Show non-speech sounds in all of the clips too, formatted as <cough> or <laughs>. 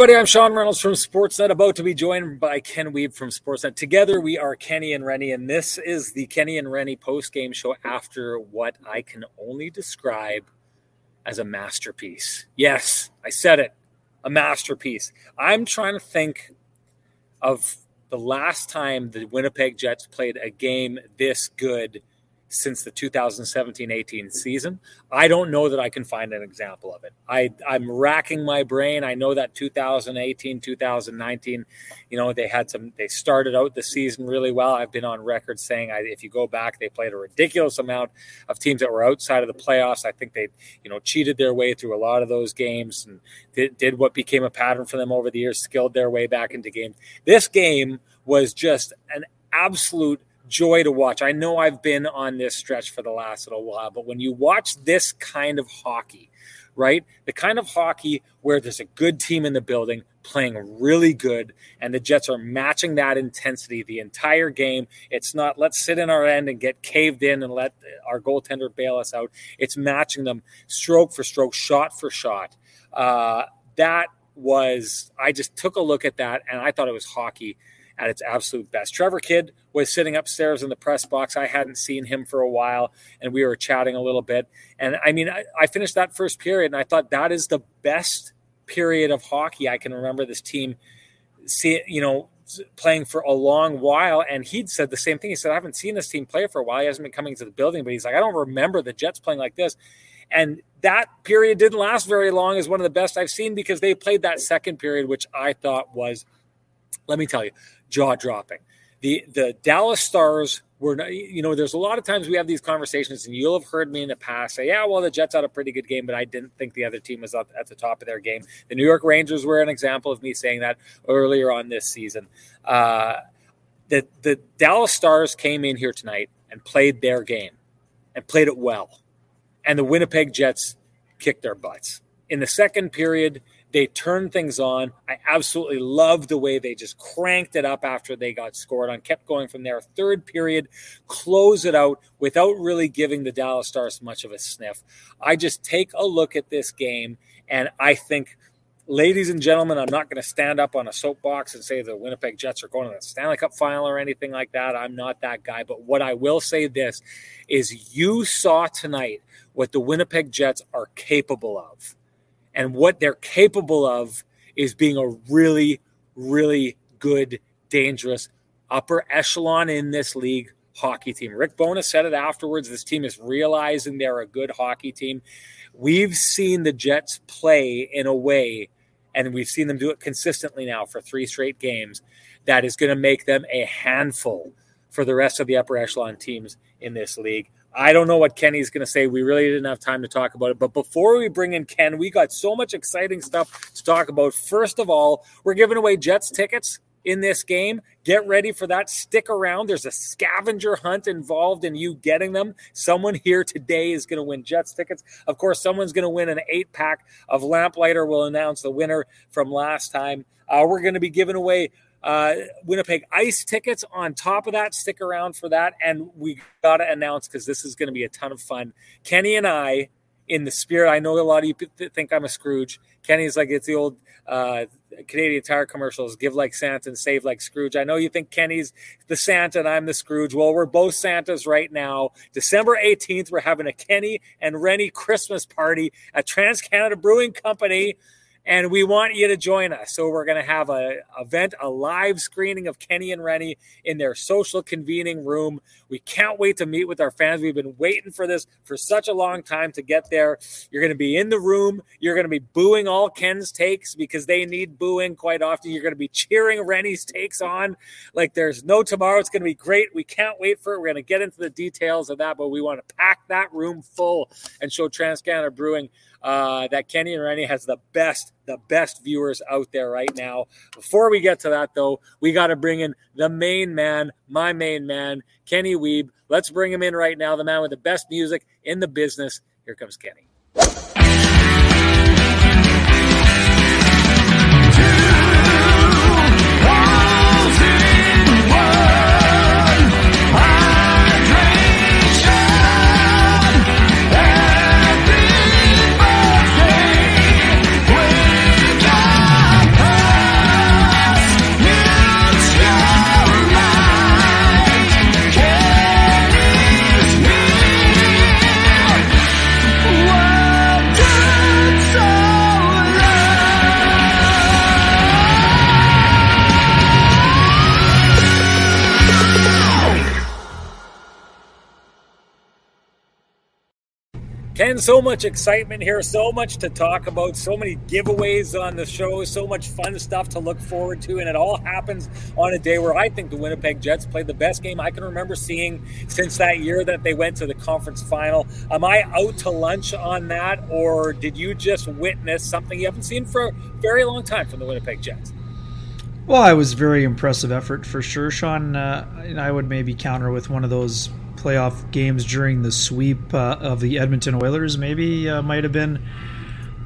everybody. I'm Sean Reynolds from Sportsnet, about to be joined by Ken Wiebe from Sportsnet. Together, we are Kenny and Rennie, and this is the Kenny and Rennie post game show after what I can only describe as a masterpiece. Yes, I said it a masterpiece. I'm trying to think of the last time the Winnipeg Jets played a game this good since the 2017-18 season. I don't know that I can find an example of it. I I'm racking my brain. I know that 2018, 2019, you know, they had some they started out the season really well. I've been on record saying I, if you go back, they played a ridiculous amount of teams that were outside of the playoffs. I think they, you know, cheated their way through a lot of those games and did, did what became a pattern for them over the years, skilled their way back into games. This game was just an absolute joy to watch. I know I've been on this stretch for the last little while, but when you watch this kind of hockey, right? The kind of hockey where there's a good team in the building playing really good, and the Jets are matching that intensity the entire game. It's not let's sit in our end and get caved in and let our goaltender bail us out. It's matching them stroke for stroke, shot for shot. Uh, that was, I just took a look at that and I thought it was hockey at its absolute best. Trevor Kidd was sitting upstairs in the press box. I hadn't seen him for a while, and we were chatting a little bit. And I mean, I, I finished that first period, and I thought that is the best period of hockey I can remember this team see, you know, playing for a long while. And he'd said the same thing. He said, I haven't seen this team play for a while. He hasn't been coming to the building, but he's like, I don't remember the Jets playing like this. And that period didn't last very long is one of the best I've seen because they played that second period, which I thought was, let me tell you, jaw dropping. The the Dallas Stars were you know there's a lot of times we have these conversations and you'll have heard me in the past say yeah well the Jets had a pretty good game but I didn't think the other team was up at the top of their game. The New York Rangers were an example of me saying that earlier on this season. Uh, the the Dallas Stars came in here tonight and played their game and played it well, and the Winnipeg Jets kicked their butts in the second period they turned things on. I absolutely loved the way they just cranked it up after they got scored on, kept going from there. Third period, close it out without really giving the Dallas Stars much of a sniff. I just take a look at this game and I think ladies and gentlemen, I'm not going to stand up on a soapbox and say the Winnipeg Jets are going to the Stanley Cup final or anything like that. I'm not that guy. But what I will say this is you saw tonight what the Winnipeg Jets are capable of and what they're capable of is being a really, really good, dangerous upper echelon in this league hockey team. Rick Bowness said it afterwards. This team is realizing they're a good hockey team. We've seen the Jets play in a way, and we've seen them do it consistently now for three straight games, that is going to make them a handful for the rest of the upper echelon teams in this league. I don't know what Kenny's going to say. We really didn't have time to talk about it. But before we bring in Ken, we got so much exciting stuff to talk about. First of all, we're giving away Jets tickets in this game. Get ready for that. Stick around. There's a scavenger hunt involved in you getting them. Someone here today is going to win Jets tickets. Of course, someone's going to win an eight pack of Lamplighter. We'll announce the winner from last time. Uh, we're going to be giving away uh, Winnipeg Ice tickets on top of that. Stick around for that. And we got to announce because this is going to be a ton of fun. Kenny and I, in the spirit, I know a lot of you think I'm a Scrooge. Kenny's like it's the old uh, Canadian Tire commercials give like Santa and save like Scrooge. I know you think Kenny's the Santa and I'm the Scrooge. Well, we're both Santas right now. December 18th, we're having a Kenny and Rennie Christmas party at Trans Canada Brewing Company and we want you to join us. So we're going to have a event, a live screening of Kenny and Rennie in their social convening room. We can't wait to meet with our fans. We've been waiting for this for such a long time to get there. You're going to be in the room. You're going to be booing all Ken's takes because they need booing quite often. You're going to be cheering Rennie's takes on like there's no tomorrow. It's going to be great. We can't wait for it. We're going to get into the details of that, but we want to pack that room full and show Trans Canada Brewing uh, that Kenny and Rennie has the best, the best viewers out there right now. Before we get to that, though, we got to bring in the main man, my main man, Kenny Wiebe. Let's bring him in right now, the man with the best music in the business. Here comes Kenny. Ken, so much excitement here, so much to talk about, so many giveaways on the show, so much fun stuff to look forward to, and it all happens on a day where I think the Winnipeg Jets played the best game I can remember seeing since that year that they went to the conference final. Am I out to lunch on that, or did you just witness something you haven't seen for a very long time from the Winnipeg Jets? Well, I was very impressive effort for sure, Sean. Uh, I would maybe counter with one of those playoff games during the sweep uh, of the Edmonton Oilers. Maybe uh, might have been.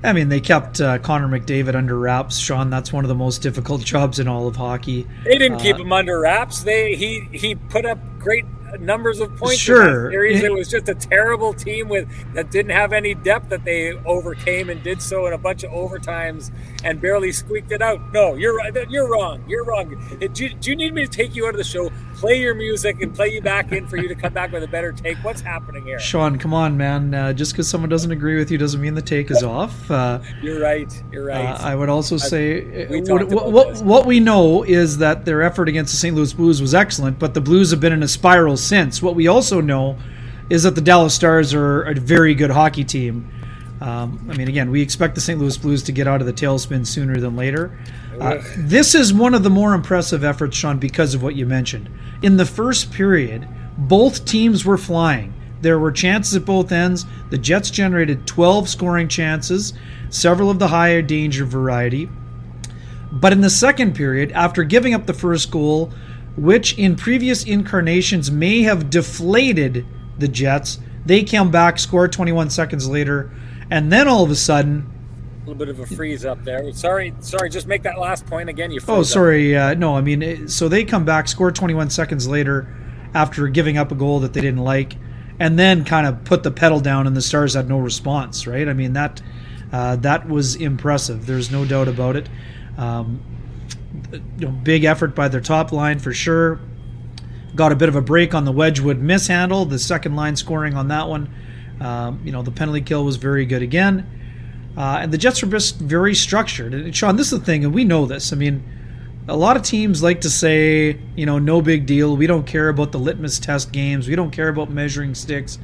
I mean, they kept uh, Connor McDavid under wraps. Sean, that's one of the most difficult <laughs> jobs in all of hockey. They didn't keep uh, him under wraps. They he he put up great numbers of points sure. series. It was just a terrible team with that didn't have any depth that they overcame and did so in a bunch of overtimes and barely squeaked it out. No, you're right. You're wrong. You're wrong. Do do you need me to take you out of the show, play your music, and play you back in for you to come back with a better take? What's happening here? Sean, come on, man. Uh, just because someone doesn't agree with you doesn't mean the take is off. Uh, you're right. You're right. Uh, I would also say uh, what, what, what we know is that their effort against the St. Louis Blues was excellent, but the Blues have been in a spiral since. What we also know is that the Dallas Stars are a very good hockey team. Um, I mean, again, we expect the St. Louis Blues to get out of the tailspin sooner than later. Uh, this is one of the more impressive efforts, Sean, because of what you mentioned. In the first period, both teams were flying. There were chances at both ends. The Jets generated 12 scoring chances, several of the higher danger variety. But in the second period, after giving up the first goal, which in previous incarnations may have deflated the Jets. They come back, score 21 seconds later, and then all of a sudden, little bit of a freeze up there. Sorry, sorry. Just make that last point again. You. Oh, sorry. Uh, no, I mean, so they come back, score 21 seconds later, after giving up a goal that they didn't like, and then kind of put the pedal down, and the Stars had no response. Right? I mean that uh, that was impressive. There's no doubt about it. Um, you know, big effort by their top line for sure. Got a bit of a break on the Wedgewood mishandle. The second line scoring on that one. Um, you know, the penalty kill was very good again. Uh, and the Jets are just very structured. And Sean, this is the thing, and we know this. I mean, a lot of teams like to say, you know, no big deal. We don't care about the litmus test games. We don't care about measuring sticks.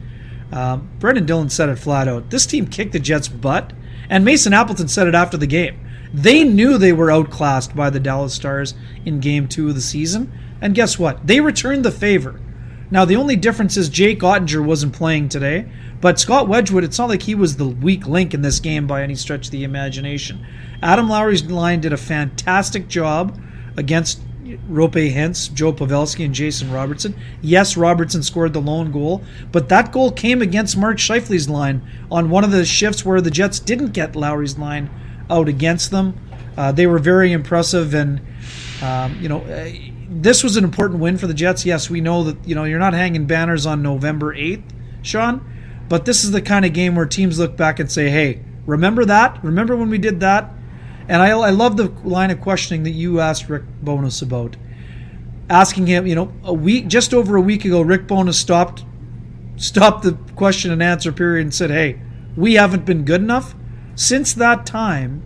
Um, Brendan Dillon said it flat out. This team kicked the Jets' butt, and Mason Appleton said it after the game. They knew they were outclassed by the Dallas Stars in game two of the season. And guess what? They returned the favor. Now, the only difference is Jake Oettinger wasn't playing today, but Scott Wedgewood, it's not like he was the weak link in this game by any stretch of the imagination. Adam Lowry's line did a fantastic job against Roope Hintz, Joe Pavelski, and Jason Robertson. Yes, Robertson scored the lone goal, but that goal came against Mark Scheifele's line on one of the shifts where the Jets didn't get Lowry's line out against them. Uh, they were very impressive, and um, you know, uh, this was an important win for the Jets. Yes, we know that you know you're not hanging banners on November eighth, Sean, but this is the kind of game where teams look back and say, "Hey, remember that? Remember when we did that?" And I, I love the line of questioning that you asked Rick Bowness about, asking him, you know, a week just over a week ago, Rick Bowness stopped stopped the question and answer period and said, "Hey, we haven't been good enough." Since that time,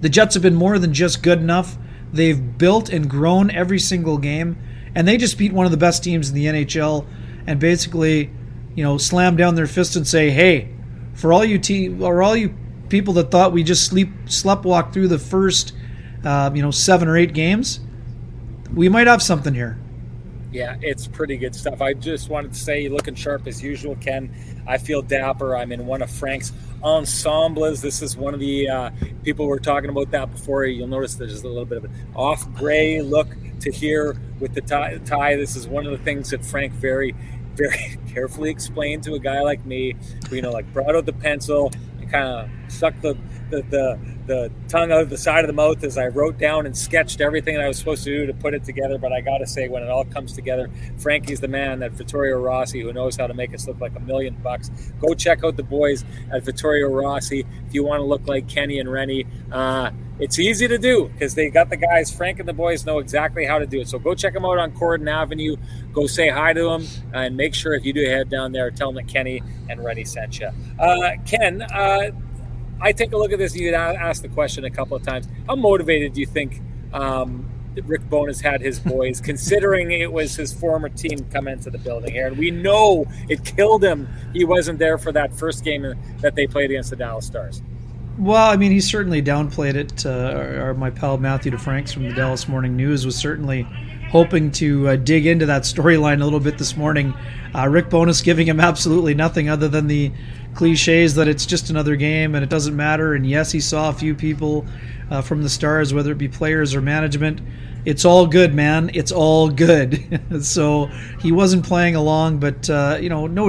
the Jets have been more than just good enough. They've built and grown every single game, and they just beat one of the best teams in the NHL and basically, you know, slam down their fist and say, "Hey, for all you te- or all you people that thought we just sleep sleptwalk through the first, uh, you know, seven or eight games, we might have something here." Yeah, it's pretty good stuff. I just wanted to say, looking sharp as usual, Ken. I feel dapper. I'm in one of Frank's ensembles. This is one of the uh, people were talking about that before. You'll notice there's a little bit of an off gray look to here with the tie. This is one of the things that Frank very, very <laughs> carefully explained to a guy like me. Who, you know, like brought out the pencil and kind of sucked the the, the the tongue out of the side of the mouth as I wrote down and sketched everything that I was supposed to do to put it together. But I got to say, when it all comes together, Frankie's the man, that Vittorio Rossi, who knows how to make us look like a million bucks. Go check out the boys at Vittorio Rossi if you want to look like Kenny and Rennie. Uh, it's easy to do because they got the guys. Frank and the boys know exactly how to do it. So go check them out on Corydon Avenue. Go say hi to them and make sure if you do head down there, tell them that Kenny and Rennie sent you. Uh, Ken, uh, I take a look at this. You asked the question a couple of times. How motivated do you think um, Rick Bowness had his <laughs> boys, considering it was his former team come into the building here. And we know it killed him. He wasn't there for that first game that they played against the Dallas Stars. Well, I mean, he certainly downplayed it. Uh, my pal Matthew DeFranks from the Dallas Morning News was certainly hoping to uh, dig into that storyline a little bit this morning. Uh, Rick Bowness giving him absolutely nothing other than the cliches that it's just another game and it doesn't matter. And yes, he saw a few people uh, from the Stars, whether it be players or management. It's all good, man. It's all good. <laughs> so he wasn't playing along, but uh, you know, no.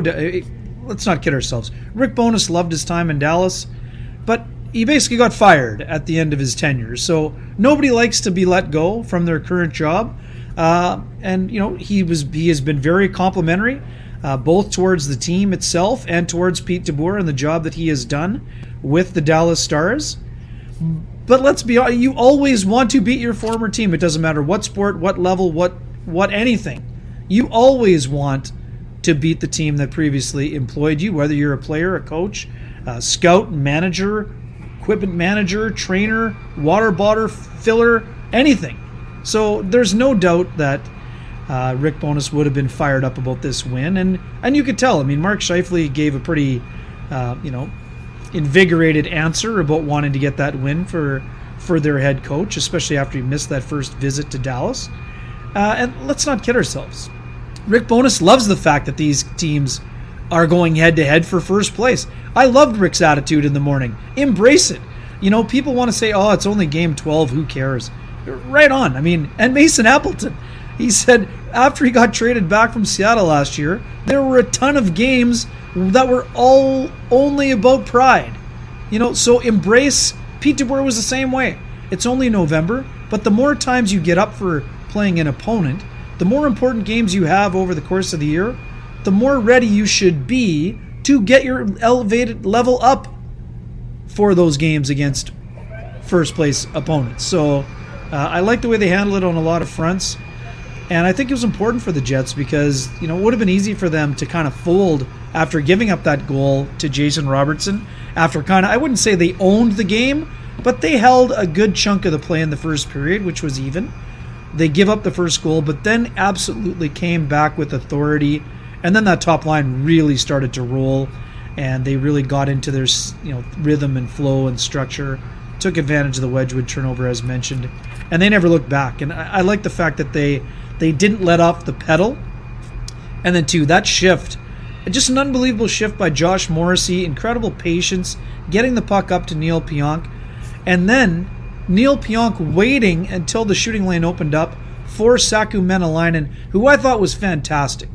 Let's not kid ourselves. Rick Bowness loved his time in Dallas, but he basically got fired at the end of his tenure. So nobody likes to be let go from their current job. Uh, and you know he was he has been very complimentary, uh, both towards the team itself and towards Pete DeBoer and the job that he has done with the Dallas Stars. But let's be honest, you always want to beat your former team. It doesn't matter what sport, what level, what what anything. You always want to beat the team that previously employed you, whether you're a player, a coach, a scout, manager, equipment manager, trainer, water bottler, filler, anything. So there's no doubt that uh, Rick Bowness would have been fired up about this win, and and you could tell. I mean, Mark Scheifele gave a pretty, uh, you know, invigorated answer about wanting to get that win for for their head coach, especially after he missed that first visit to Dallas. Uh, and let's not kid ourselves. Rick Bowness loves the fact that these teams are going head to head for first place. I loved Rick's attitude in the morning. Embrace it. You know, people want to say, "Oh, it's only game 12, who cares?" right on. I mean, and Mason Appleton, he said after he got traded back from Seattle last year, there were a ton of games that were all only about pride. You know, so embrace. Pete DeBoer was the same way. It's only November, but the more times you get up for playing an opponent, the more important games you have over the course of the year, the more ready you should be to get your elevated level up for those games against first place opponents. So uh, I like the way they handle it on a lot of fronts. And I think it was important for the Jets because, you know, it would have been easy for them to kind of fold after giving up that goal to Jason Robertson. After kind of, I wouldn't say they owned the game, but they held a good chunk of the play in the first period, which was even. They give up the first goal, but then absolutely came back with authority. And then that top line really started to roll, and they really got into their, you know, rhythm and flow and structure. Took advantage of the Wedgewood turnover, as mentioned and they never looked back. And I, I like the fact that they they didn't let off the pedal. And then two, that shift, just an unbelievable shift by Josh Morrissey, incredible patience, getting the puck up to Neal Pionk, and then Neal Pionk waiting until the shooting lane opened up for Saku Maenalanen, who I thought was fantastic.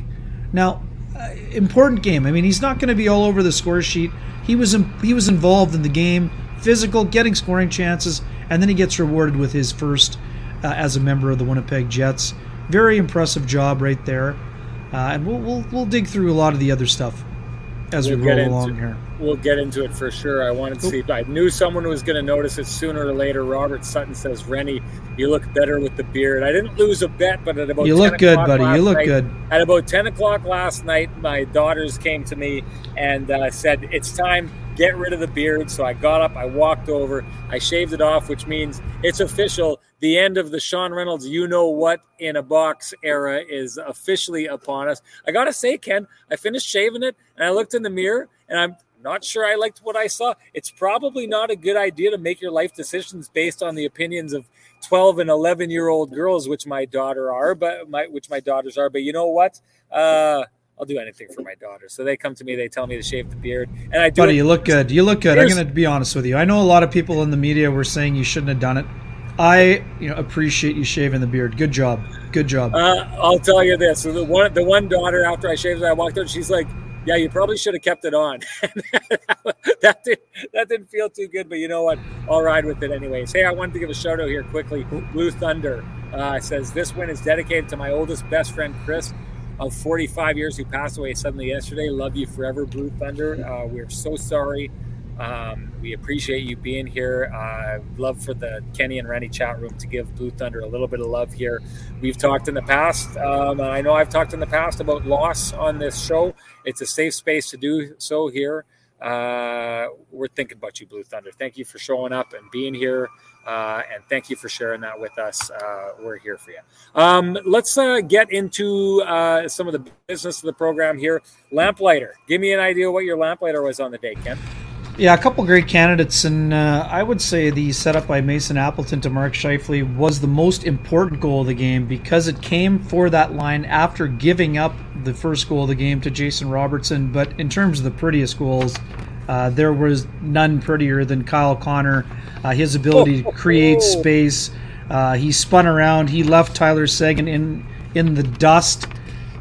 Now, uh, important game. I mean, he's not going to be all over the score sheet. He was in, he was involved in the game, physical, getting scoring chances, and then he gets rewarded with his first uh, as a member of the Winnipeg Jets. Very impressive job right there, uh, and we'll, we'll we'll dig through a lot of the other stuff as we'll we roll along here. We'll get into it for sure. I wanted to see. I knew someone was going to notice it sooner or later. Robert Sutton says, "Rennie, you look better with the beard." I didn't lose a bet, but at about you look good, buddy. You look night, good. At about ten o'clock last night, my daughters came to me and uh, said, "It's time." Get rid of the beard. So I got up, I walked over, I shaved it off, which means it's official. The end of the Sean Reynolds, you know what, in a box era is officially upon us. I got to say, Ken, I finished shaving it and I looked in the mirror and I'm not sure I liked what I saw. It's probably not a good idea to make your life decisions based on the opinions of 12 and 11 year old girls, which my daughter are, but my, which my daughters are. But you know what? Uh, I'll do anything for my daughter. So they come to me, they tell me to shave the beard, and I do. Buddy, it. you look good. You look good. Here's, I'm going to be honest with you. I know a lot of people in the media were saying you shouldn't have done it. I, you know, appreciate you shaving the beard. Good job. Good job. Uh, I'll tell you this: so the one, the one daughter after I shaved it, I walked out. She's like, "Yeah, you probably should have kept it on." <laughs> that did that didn't feel too good, but you know what? I'll ride with it anyways. Hey, I wanted to give a shout out here quickly. Blue Thunder uh, says this win is dedicated to my oldest best friend Chris of 45 years who passed away suddenly yesterday. Love you forever, Blue Thunder. Uh, we're so sorry. Um, we appreciate you being here. Uh, love for the Kenny and Rennie chat room to give Blue Thunder a little bit of love here. We've talked in the past, um, I know I've talked in the past about loss on this show. It's a safe space to do so here. Uh, we're thinking about you, Blue Thunder. Thank you for showing up and being here Uh, and thank you for sharing that with us. Uh, we're here for you. Um, let's uh, get into uh, some of the business of the program here. Lamplighter, give me an idea what your lamplighter was on the day, Ken. Yeah, a couple great candidates, and uh, I would say the setup by Mason Appleton to Mark Scheifele was the most important goal of the game because it came for that line after giving up the first goal of the game to Jason Robertson. But in terms of the prettiest goals, uh, there was none prettier than Kyle Connor. Uh, his ability to create <laughs> space. Uh, he spun around. He left Tyler Seguin in in the dust,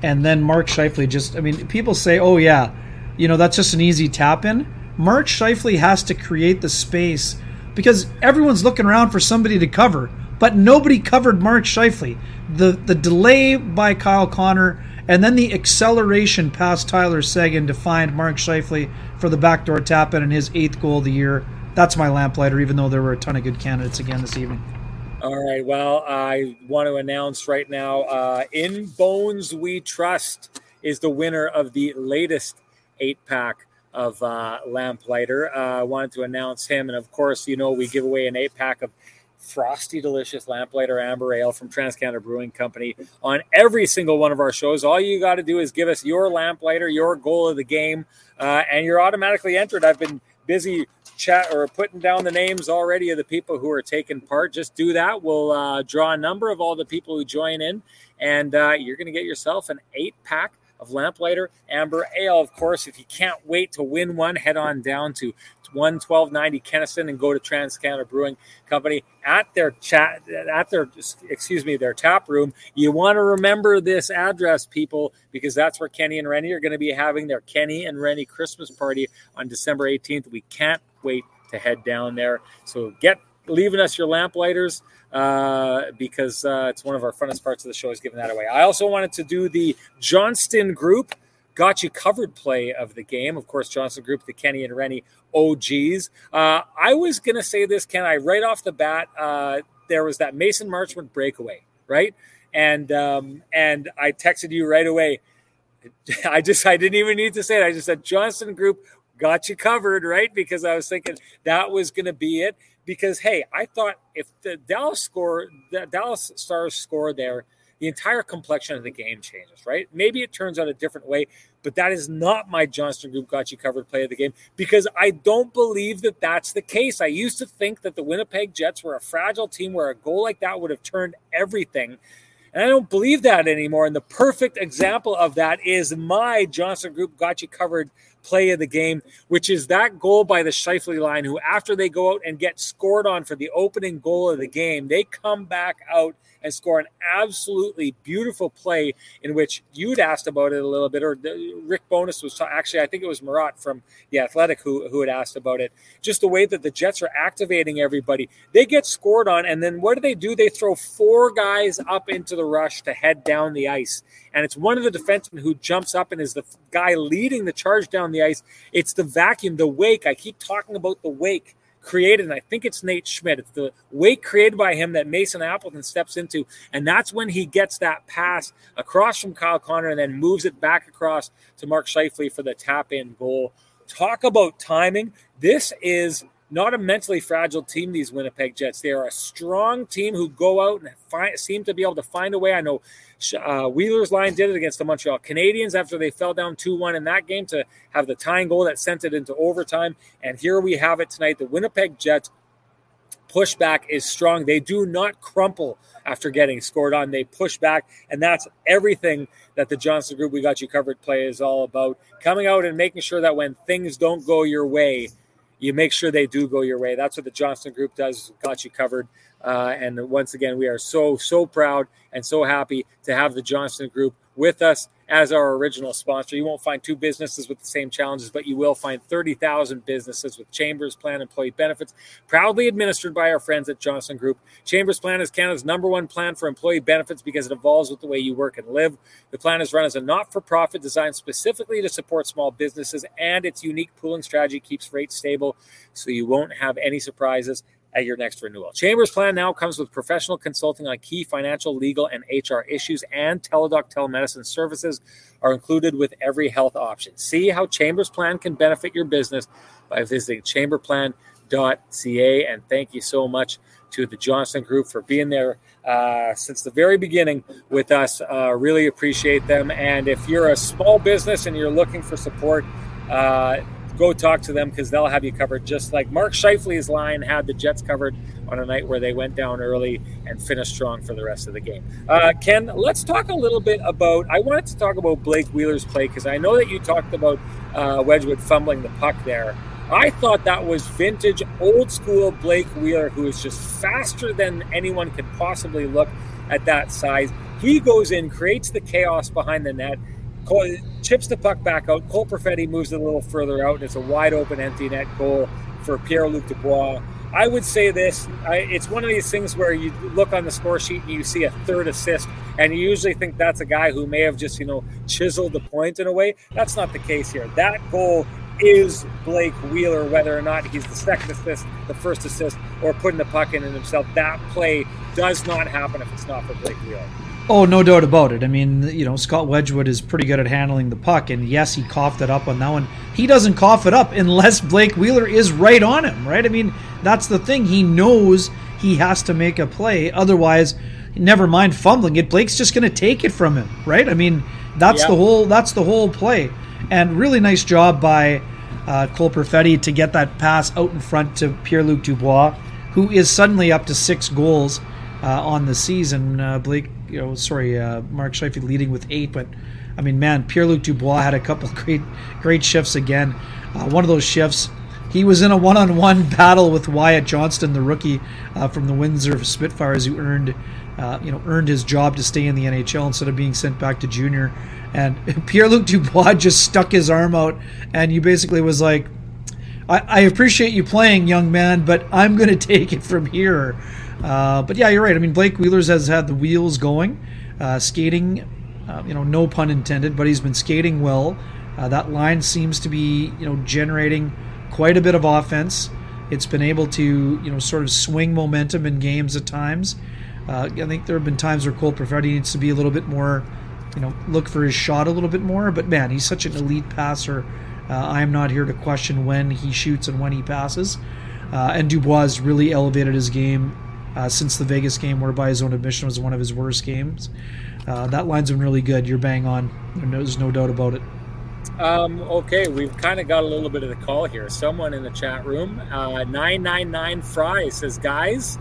and then Mark Scheifele just. I mean, people say, "Oh yeah, you know that's just an easy tap in." Mark Scheifele has to create the space because everyone's looking around for somebody to cover, but nobody covered Mark Scheifele. The the delay by Kyle Connor and then the acceleration past Tyler Seguin to find Mark Scheifele for the backdoor tap in and his eighth goal of the year. That's my lamplighter, even though there were a ton of good candidates again this evening. All right. Well, I want to announce right now uh, In Bones We Trust is the winner of the latest eight pack of uh, Lamplighter. Uh, I wanted to announce him. And of course, you know, we give away an eight pack of frosty, delicious Lamplighter Amber Ale from TransCanada Brewing Company on every single one of our shows. All you got to do is give us your Lamplighter, your goal of the game, uh, and you're automatically entered. I've been busy chat or putting down the names already of the people who are taking part. Just do that. We'll uh, draw a number of all the people who join in, and uh, you're going to get yourself an eight pack of Lamplighter Amber Ale. Of course, if you can't wait to win one, head on down to 11290 Kenaston and go to TransCanada Brewing Company at their chat at their excuse me their tap room. You want to remember this address, people, because that's where Kenny and Rennie are going to be having their Kenny and Rennie Christmas party on December 18th. We can't wait to head down there. So get leaving us your lamplighters uh, because uh, it's one of our funnest parts of the show is giving that away. I also wanted to do the Johnston Group got you covered play of the game. Of course, Johnston Group, the Kenny and Rennie OGs. Uh, I was going to say this, Ken. I right off the bat, uh, there was that Mason Marchment breakaway, right? And um, and I texted you right away. <laughs> I just I didn't even need to say it. I just said Johnston Group got you covered, right? Because I was thinking that was going to be it because hey, I thought if the Dallas score, the Dallas Stars score there, the entire complexion of the game changes, right? Maybe it turns out a different way, but that is not my Johnston Group got you covered play of the game because I don't believe that that's the case. I used to think that the Winnipeg Jets were a fragile team where a goal like that would have turned everything. And I don't believe that anymore. And the perfect example of that is my Johnston Group got you covered play of the game, which is that goal by the Scheifele line, who after they go out and get scored on for the opening goal of the game, they come back out and score an absolutely beautiful play in which you'd asked about it a little bit, or Rick Bowness was actually, I think it was Murat from the Athletic who, who had asked about it. Just the way that the Jets are activating everybody. They get scored on, and then what do they do? They throw four guys up into the rush to head down the ice. And it's one of the defensemen who jumps up and is the guy leading the charge down the ice. It's the vacuum, the wake. I keep talking about the wake created, and I think it's Nate Schmidt. It's the wake created by him that Mason Appleton steps into, and that's when he gets that pass across from Kyle Connor and then moves it back across to Mark Scheifele for the tap in goal. Talk about timing. This is not a mentally fragile team, these Winnipeg Jets. They are a strong team who go out and find, seem to be able to find a way. I know uh, Wheeler's line did it against the Montreal Canadiens after they fell down 2 1 in that game to have the tying goal that sent it into overtime. And here we have it tonight. The Winnipeg Jets pushback is strong. They do not crumple after getting scored on. They push back, and that's everything that the Johnston Group We Got You Covered play is all about. Coming out and making sure that when things don't go your way, you make sure they do go your way. That's what the Johnston Group does. Got you covered. Uh, and once again, we are so, so proud and so happy to have the Johnston Group with us as our original sponsor. You won't find two businesses with the same challenges, but you will find 30,000 businesses with Chambers Plan employee benefits, proudly administered by our friends at Johnston Group. Chambers Plan is Canada's number one plan for employee benefits because it evolves with the way you work and live. The plan is run as a not for profit designed specifically to support small businesses, and its unique pooling strategy keeps rates stable so you won't have any surprises at your next renewal. Chambers Plan now comes with professional consulting on key financial, legal, and HR issues, and Teladoc telemedicine services are included with every health option. See how Chambers Plan can benefit your business by visiting chamberplan.ca. And thank you so much to the Johnston Group for being there uh, since the very beginning with us. Uh, really appreciate them. And if you're a small business and you're looking for support, uh, go talk to them because they'll have you covered. Just like Mark Scheifele's line had the Jets covered on a night where they went down early and finished strong for the rest of the game. Uh, Ken, let's talk a little bit about. I wanted to talk about Blake Wheeler's play because I know that you talked about uh, Wedgewood fumbling the puck there. I thought that was vintage, old school Blake Wheeler, who is just faster than anyone could possibly look at that size. He goes in, creates the chaos behind the net, chips the puck back out. Cole Perfetti moves it a little further out, and it's a wide open empty net goal for Pierre Luc Dubois. I would say this I, it's one of these things where you look on the score sheet and you see a third assist, and you usually think that's a guy who may have just, you know, chiseled the point in a way. That's not the case here. That goal is Blake Wheeler, whether or not he's the second assist, the first assist, or putting the puck in himself. That play does not happen if it's not for Blake Wheeler. Oh, no doubt about it. I mean, you know, Scott Wedgewood is pretty good at handling the puck, and yes, he coughed it up on that one. He doesn't cough it up unless Blake Wheeler is right on him, right? I mean, that's the thing. He knows he has to make a play, otherwise, never mind fumbling it. Blake's just going to take it from him, right? I mean, that's yeah. the whole that's the whole play. And really nice job by uh, Cole Perfetti to get that pass out in front to Pierre Luc Dubois, who is suddenly up to six goals uh, on the season. Uh, Blake, you know, sorry, uh, Mark Scheifele leading with eight, but I mean, man, Pierre Luc Dubois had a couple <laughs> great, great shifts again. Uh, one of those shifts, he was in a one-on-one <laughs> battle with Wyatt Johnston, the rookie uh, from the Windsor Spitfires, who earned, you know, earned his job to stay in the NHL instead of being sent back to junior. And <laughs> Pierre Luc Dubois just stuck his arm out, and you basically was like, I, I appreciate you playing, young man, but I'm going to take it from here. Uh, but yeah, you're right. I mean, Blake Wheelers has had the wheels going, uh, skating, uh, you know, no pun intended, but he's been skating well. Uh, that line seems to be, you know, generating quite a bit of offense. It's been able to, you know, sort of swing momentum in games at times. Uh, I think there have been times where Cole Perfetti needs to be a little bit more you know, look for his shot a little bit more. But man, he's such an elite passer. I am not here to question when he shoots and when he passes. Uh, and Dubois really elevated his game uh, since the Vegas game, where by his own admission was one of his worst games. Uh, that line's been really good. You're bang on. There's no doubt about it. Um, okay, we've kind of got a little bit of the call here. Someone in the chat room, uh, 999 Fry says, guys,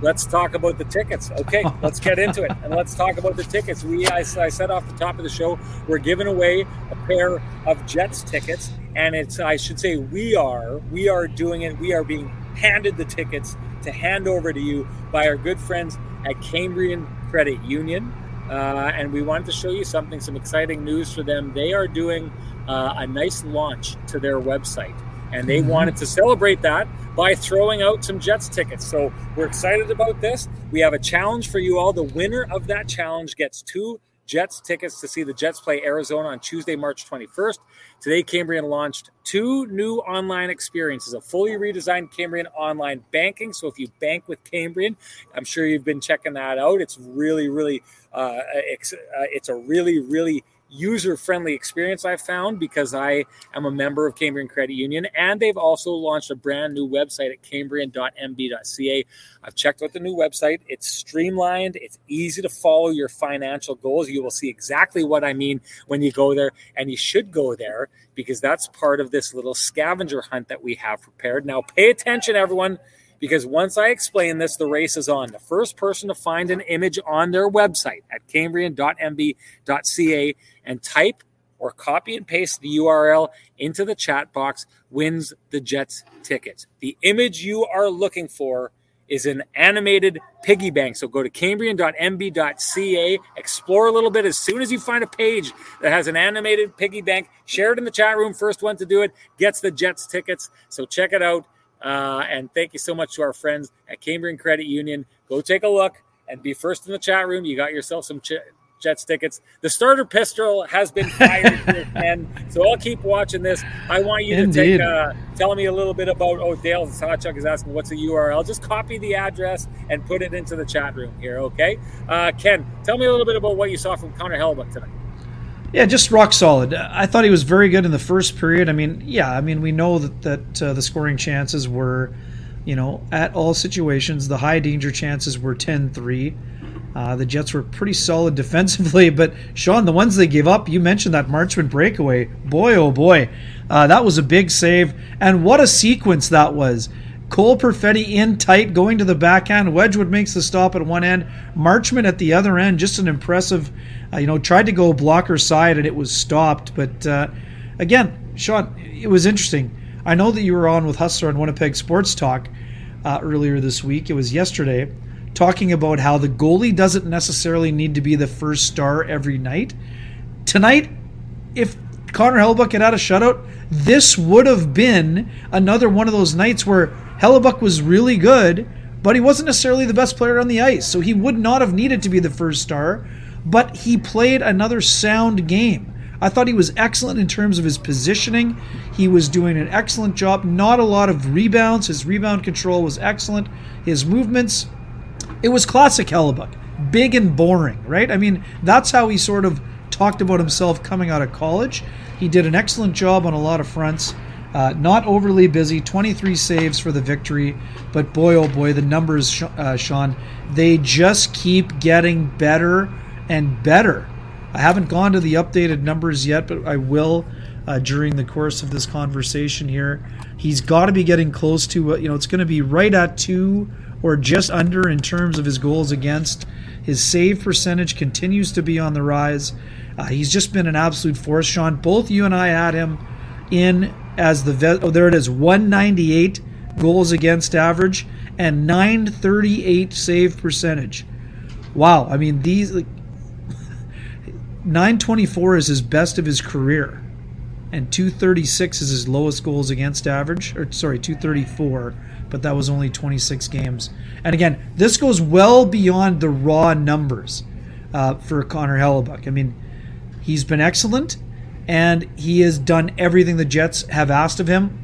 let's talk about the tickets. Okay, <laughs> let's get into it and let's talk about the tickets. We, I, I, said off the top of the show, we're giving away a pair of Jets tickets, and it's I should say we are we are doing it. We are being handed the tickets to hand over to you by our good friends at Cambrian Credit Union, uh, and we wanted to show you something, some exciting news for them. They are doing uh, a nice launch to their website and they mm-hmm. wanted to celebrate that by throwing out some Jets tickets. So we're excited about this. We have a challenge for you all. The winner of that challenge gets two Jets tickets to see the Jets play Arizona on Tuesday, March 21st. Today, Cambrian launched two new online experiences a fully redesigned Cambrian online banking. So, if you bank with Cambrian, I'm sure you've been checking that out. It's really, really, uh, it's, uh, it's a really, really user friendly experience I've found because I am a member of Cambrian Credit Union. And they've also launched a brand new website at cambrian.mb.ca. I've checked out the new website. It's streamlined, it's easy to follow your financial goals. You will see exactly what I mean when you go there. And you should go there because that's part of this little scavenger hunt that we have prepared. Now, pay attention, everyone because once I explain this, the race is on. The first person to find an image on their website at cambrian.mb.ca and type or copy and paste the URL into the chat box wins the Jets tickets. The image you are looking for is an animated piggy bank. So go to cambrian.mb.ca, explore a little bit. As soon as you find a page that has an animated piggy bank, share it in the chat room. First one to do it gets the Jets tickets. So check it out. Uh, and thank you so much to our friends at Cambrian Credit Union. Go take a look and be first in the chat room. You got yourself some ch- Jets tickets. The starter pistol has been fired <laughs> and so I'll keep watching this. I want you Indeed. to take uh, tell me a little bit about. Oh, Dale Sawchuk is asking what's the URL. Just copy the address and put it into the chat room here. Okay, uh, Ken, tell me a little bit about what you saw from Connor Hellebuyck tonight. Yeah, just rock solid. I thought he was very good in the first period. I mean, yeah, I mean we know that that uh, the scoring chances were you know, at all situations. The high danger chances were 10 3. Uh, the Jets were pretty solid <laughs> defensively, but Sean, the ones they gave up, you mentioned that Marchment breakaway. Boy, oh boy, uh, that was a big save. And what a sequence that was. Cole Perfetti in tight, going to the backhand. Wedgwood makes the stop at one end. Marchment at the other end, just an impressive, uh, you know, tried to go blocker side and it was stopped. But uh, again, Sean, it was interesting. I know that you were on with Hustler on Winnipeg Sports Talk uh, earlier this week. It was yesterday talking about how the goalie doesn't necessarily need to be the first star every night. Tonight, if Connor Hellebuyck had had a shutout, this would have been another one of those nights where Hellebuyck was really good, but he wasn't necessarily the best player on the ice. So he would not have needed to be the first star, but he played another sound game. I thought he was excellent in terms of his positioning. He was doing an excellent job. Not a lot of rebounds. His rebound control was excellent. His movements it was classic Hellebuyck. Big and boring, right? I mean, that's how he sort of talked about himself coming out of college. He did an excellent job on a lot of fronts. Uh, not overly busy, 23 saves for the victory, but boy, oh boy, the numbers, uh, Sean, they just keep getting better and better. I haven't gone to the updated numbers yet, but I will uh, during the course of this conversation here. He's got to be getting close to, you know, it's going to be right at two or just under in terms of his goals against. His save percentage continues to be on the rise. Uh, he's just been an absolute force, Sean. Both you and I had him in as the oh there it is 198 goals against average and 938 save percentage. Wow, I mean these like, <laughs> 924 is his best of his career and 236 is his lowest goals against average or sorry 234 but that was only 26 games. And again, this goes well beyond the raw numbers uh, for Connor Hellebuyck. I mean, he's been excellent, and he has done everything the Jets have asked of him.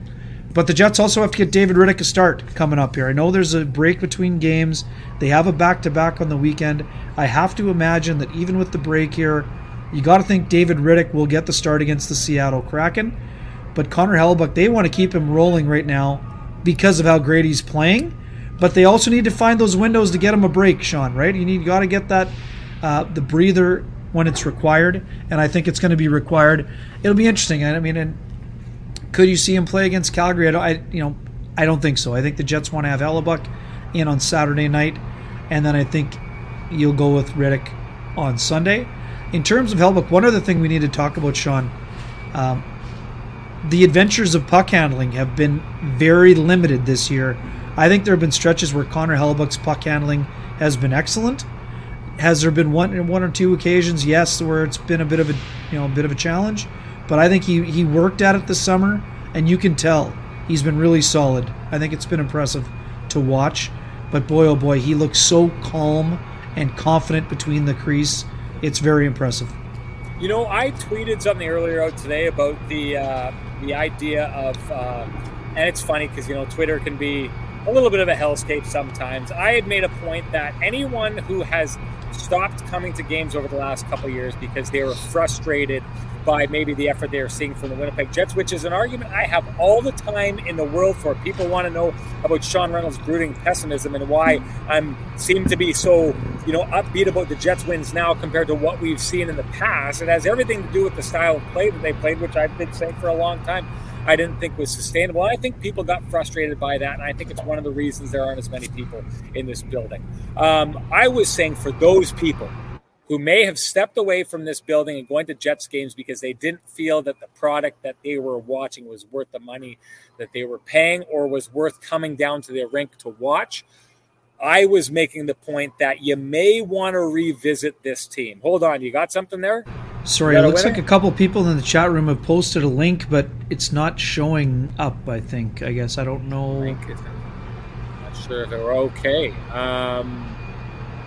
But the Jets also have to get David Rittich a start coming up here. I know there's a break between games. They have a back to back on the weekend. I have to imagine that even with the break here, you got to think David Rittich will get the start against the Seattle Kraken. But Connor Hellebuyck, they want to keep him rolling right now because of how great he's playing. But they also need to find those windows to get him a break, Sean. Right? You need got to get that uh, the breather when it's required, and I think it's going to be required. It'll be interesting. I mean, and could you see him play against Calgary? I, I you know, I don't think so. I think the Jets want to have Hellebuyck in on Saturday night, and then I think you'll go with Rittich on Sunday. In terms of Hellebuyck, one other thing we need to talk about, Sean. Um, the adventures of puck handling have been very limited this year. I think there have been stretches where Connor Hellebuyck's puck handling has been excellent. Has there been one one or two occasions, yes, where it's been a bit of a you know a bit of a challenge? But I think he he worked at it this summer, and you can tell he's been really solid. I think it's been impressive to watch. But boy, oh boy, he looks so calm and confident between the crease. It's very impressive. You know, I tweeted something earlier out today about the uh, the idea of, uh, and it's funny because you know Twitter can be a little bit of a hellscape sometimes. I had made a point that anyone who has stopped coming to games over the last couple years because they were frustrated by maybe the effort they are seeing from the Winnipeg Jets, which is an argument I have all the time in the world for. People want to know about Sean Reynolds' brooding pessimism and why I'm seem to be so, you know, upbeat about the Jets wins now compared to what we've seen in the past. It has everything to do with the style of play that they played, which I've been saying for a long time. I didn't think was sustainable. I think people got frustrated by that, and I think it's one of the reasons there aren't as many people in this building. Um, I was saying for those people who may have stepped away from this building and going to Jets games because they didn't feel that the product that they were watching was worth the money that they were paying or was worth coming down to their rink to watch. I was making the point that you may want to revisit this team. Hold on, you got something there? Sorry, it looks like a couple people in the chat room have posted a link, but it's not showing up. I think. I guess I don't know. I'm not sure if it were okay. Um,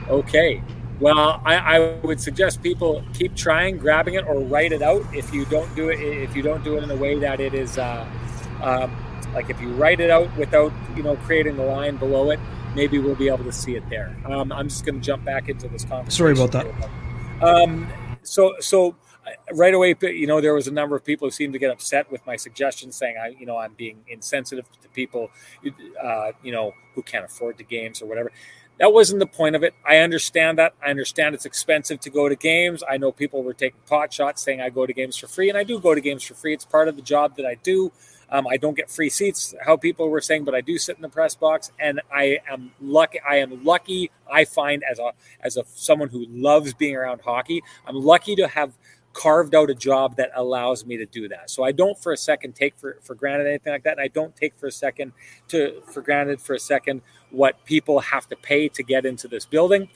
okay. Well, I, I, would suggest people keep trying, grabbing it, or write it out. If you don't do it, if you don't do it in a way that it is, uh, uh, like if you write it out without you know creating the line below it, maybe we'll be able to see it there. Um, I'm just going to jump back into this conversation. Sorry about that. Um, so, so right away, you know, there was a number of people who seemed to get upset with my suggestion, saying I, you know, I'm being insensitive to people, uh, you know, who can't afford the games or whatever. That wasn't the point of it. I understand that. I understand it's expensive to go to games. I know people were taking pot shots saying I go to games for free, and I do go to games for free. It's part of the job that I do. Um, I don't get free seats, how people were saying, but I do sit in the press box, and I am lucky. I am lucky. I find as a as a someone who loves being around hockey, I'm lucky to have carved out a job that allows me to do that. So I don't for a second take for, for granted anything like that. And I don't take for a second to for granted for a second what people have to pay to get into this building.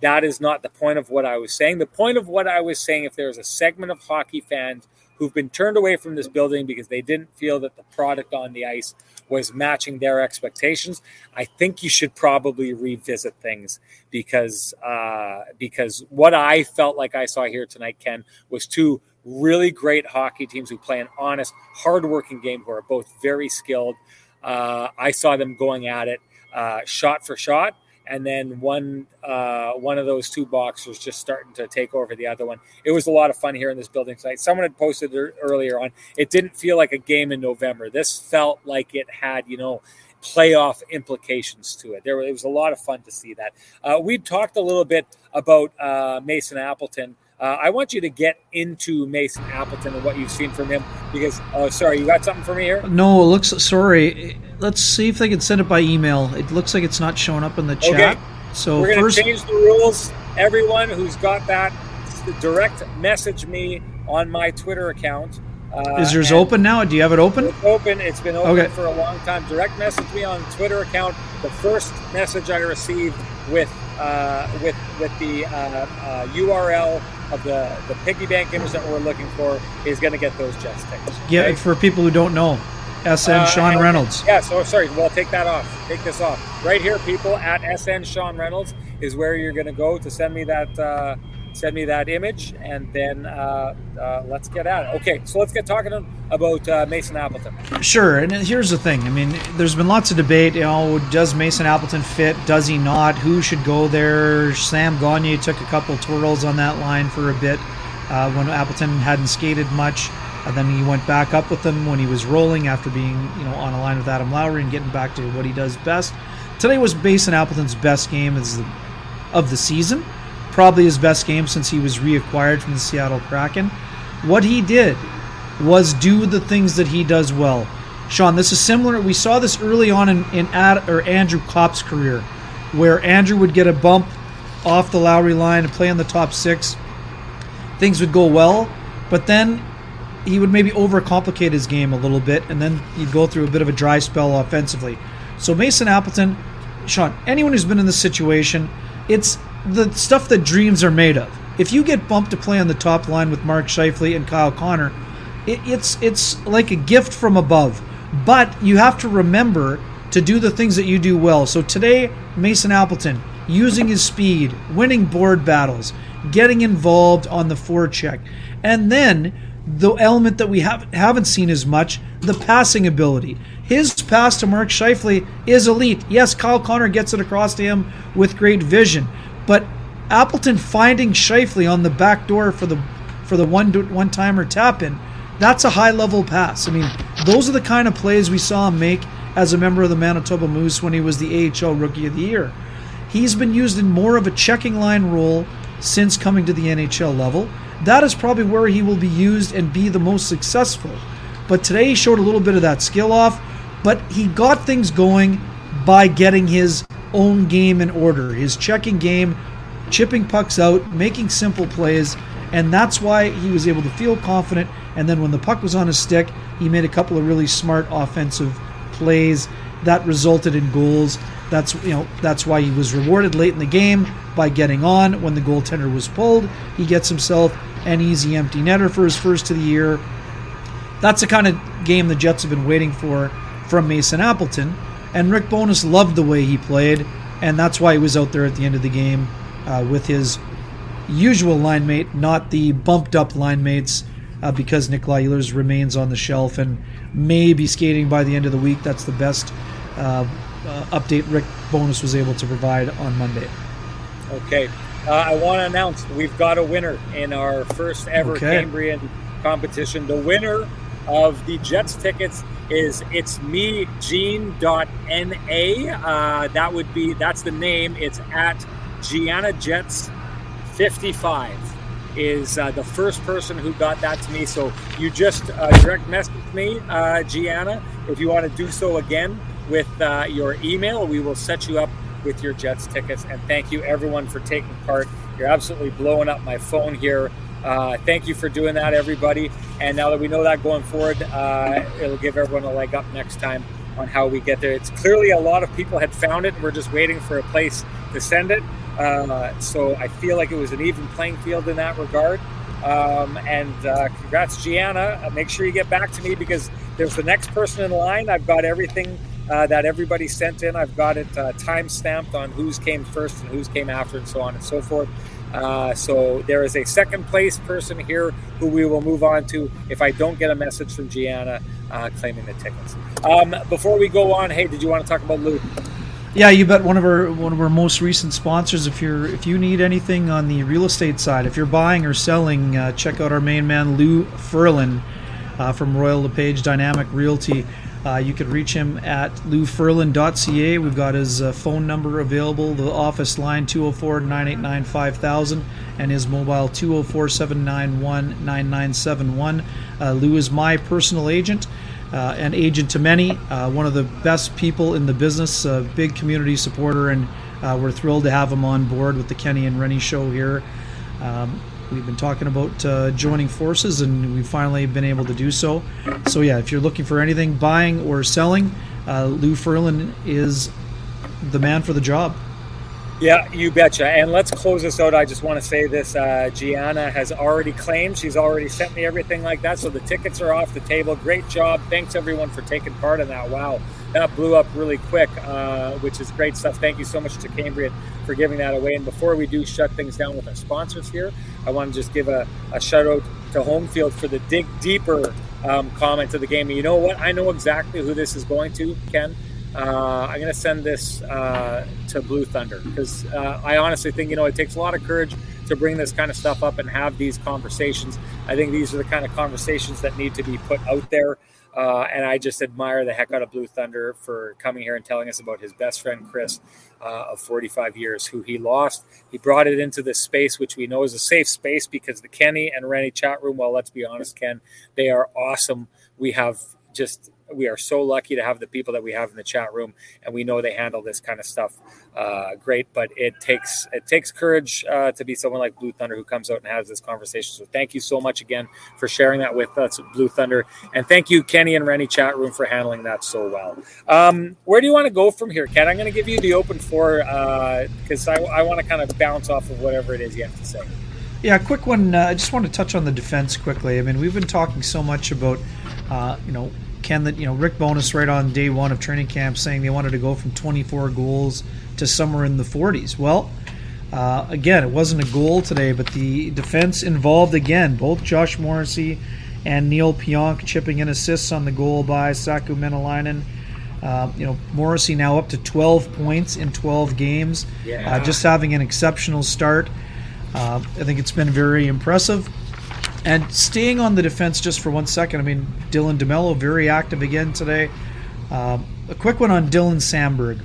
That is not the point of what I was saying. The point of what I was saying, if there's a segment of hockey fans who've been turned away from this building because they didn't feel that the product on the ice was matching their expectations, I think you should probably revisit things because uh, because what I felt like I saw here tonight, Ken, was two really great hockey teams who play an honest, hardworking game who are both very skilled. Uh, I saw them going at it uh, shot for shot and then one uh, one of those two boxers just starting to take over the other one. It was a lot of fun here in this building tonight. Someone had posted earlier on. It didn't feel like a game in November. This felt like it had you know playoff implications to it. There it was a lot of fun to see that. Uh, we talked a little bit about uh, Mason Appleton. Uh, I want you to get into Mason Appleton and what you've seen from him because, oh, sorry, you got something for me here? No, it looks, sorry. Let's see if they can send it by email. It looks like it's not showing up in the chat. Okay. So we're going to change the rules. Everyone who's got that, direct message me on my Twitter account. Uh, Is yours open now? Do you have it open? It's open. It's been open okay. for a long time. Direct message me on Twitter account. The first message I received with uh, with with the uh, URL uh, of the the piggy bank image that we're looking for is going to get those Jets tickets. Okay? Yeah, for people who don't know, SN uh, Sean Reynolds. Yeah, so sorry. Well, take that off. Take this off. Right here, people at SN Sean Reynolds is where you're going to go to send me that uh, send me that image, and then uh, uh, let's get at it. Okay, so let's get talking about uh, Mason Appleton. Sure, and here's the thing. I mean, there's been lots of debate. You know, does Mason Appleton fit? Does he not? Who should go there? Sam Gagner took a couple twirls on that line for a bit uh, when Appleton hadn't skated much. And then he went back up with them when he was rolling after being, you know, on a line with Adam Lowry and getting back to what he does best. Today was Mason Appleton's best game of the season probably his best game since he was reacquired from the Seattle Kraken. What he did was do the things that he does well. Sean, this is similar. We saw this early on in, in Ad, or Andrew Copp's career, where Andrew would get a bump off the Lowry line and play on the top six. Things would go well, but then he would maybe overcomplicate his game a little bit, and then he'd go through a bit of a dry spell offensively. So Mason Appleton, Sean, anyone who's been in this situation, it's the stuff that dreams are made of. If you get bumped to play on the top line with Mark Scheifele and Kyle Connor, it, it's it's like a gift from above. But you have to remember to do the things that you do well. So today, Mason Appleton using his speed, winning board battles, getting involved on the forecheck, and then the element that we have, haven't seen as much, the passing ability. His pass to Mark Scheifele is elite. Yes, Kyle Connor gets it across to him with great vision, but Appleton finding Scheifele on the back door for the for the one one timer tap in, that's a high level pass. I mean, those are the kind of plays we saw him make as a member of the Manitoba Moose when he was the AHL Rookie of the Year. He's been used in more of a checking line role since coming to the NHL level. That is probably where he will be used and be the most successful. But today he showed a little bit of that skill off, but he got things going by getting his own game in order. His checking game, chipping pucks out, making simple plays, and that's why he was able to feel confident. And then when the puck was on his stick, he made a couple of really smart offensive plays that resulted in goals. That's you know that's why he was rewarded late in the game by getting on when the goaltender was pulled. He gets himself an easy empty netter for his first of the year. That's the kind of game the Jets have been waiting for from Mason Appleton. And Rick Bowness loved the way he played, and that's why he was out there at the end of the game uh, with his usual line mate, not the bumped up line mates, uh, because Nikolai Ehlers remains on the shelf and may be skating by the end of the week. That's the best uh, uh update Rick Bowness was able to provide on Monday. Okay. uh, I want to announce we've got a winner in our first ever okay. Cambrian competition. The winner of the Jets tickets is it's me gene.na. Uh, that would be that's the name. It's at Gianna Jets 55 is uh, the first person who got that to me. So you just uh, direct message me, uh, Gianna, if you want to do so again with uh, your email. We will set you up with your Jets tickets. And thank you everyone for taking part. You're absolutely blowing up my phone here. Uh, thank you for doing that, everybody. And now that we know that going forward, uh, it'll give everyone a leg up next time on how we get there. It's clearly a lot of people had found it. And we're just waiting for a place to send it. Uh, so I feel like it was an even playing field in that regard. Um, and uh, congrats, Gianna. Uh, make sure you get back to me because there's the next person in line. I've got everything uh, that everybody sent in. I've got it uh, time stamped on who's came first and who's came after, and so on and so forth. Uh, so there is a second place person here who we will move on to if I don't get a message from Gianna uh, claiming the tickets. Um, before we go on, hey, did you want to talk about Lou? Yeah, you bet. One of our one of our most recent sponsors. If you're if you need anything on the real estate side, if you're buying or selling, uh, check out our main man Lou Ferlin uh, from Royal LePage Dynamic Realty. Uh, you can reach him at louferlin.ca. We've got his uh, phone number available, the office line 204 989 5000, and his mobile 204 791 9971. Uh, Lou is my personal agent. Uh, and agent to many, uh, one of the best people in the business, a big community supporter, and uh, we're thrilled to have him on board with the Kenny and Rennie show here. Um, We've been talking about uh, joining forces, and we've finally been able to do so. So, yeah, if you're looking for anything buying or selling, uh, Lou Ferlin is the man for the job. Yeah, you betcha. And let's close this out. I just want to say this uh, Gianna has already claimed, she's already sent me everything like that. So the tickets are off the table. Great job. Thanks, everyone, for taking part in that. Wow, that blew up really quick, uh, which is great stuff. Thank you so much to Cambrian for giving that away. And before we do shut things down with our sponsors here, I want to just give a, a shout out to Homefield for the dig deeper um, comment to the game. And you know what? I know exactly who this is going to, Ken. Uh, I'm going to send this uh, to Blue Thunder because uh, I honestly think you know it takes a lot of courage to bring this kind of stuff up and have these conversations. I think these are the kind of conversations that need to be put out there. Uh, and I just admire the heck out of Blue Thunder for coming here and telling us about his best friend Chris uh, of 45 years, who he lost. He brought it into this space, which we know is a safe space because the Kenny and Rennie chat room. Well, let's be honest, Ken, they are awesome. We have just we are so lucky to have the people that we have in the chat room, and we know they handle this kind of stuff uh, great. But it takes it takes courage uh, to be someone like Blue Thunder who comes out and has this conversation. So thank you so much again for sharing that with us, Blue Thunder, and thank you, Kenny and Rennie chat room for handling that so well. Um, where do you want to go from here, Ken? I'm going to give you the open floor because uh, I, I want to kind of bounce off of whatever it is you have to say. Yeah, quick one. Uh, I just want to touch on the defense quickly. I mean, we've been talking so much about, uh, you know, Ken, that you know Rick Bowness right on day one of training camp saying they wanted to go from 24 goals to somewhere in the 40s. Well, uh, again, it wasn't a goal today, but the defense involved again both Josh Morrissey and Neal Pionk chipping in assists on the goal by Saku Maenalanen. Uh, you know, Morrissey now up to 12 points in 12 games, yeah. uh, just having an exceptional start. Uh, I think it's been very impressive. And staying on the defense just for one second, I mean, Dylan DeMello very active again today. Uh, a quick one on Dylan Samberg.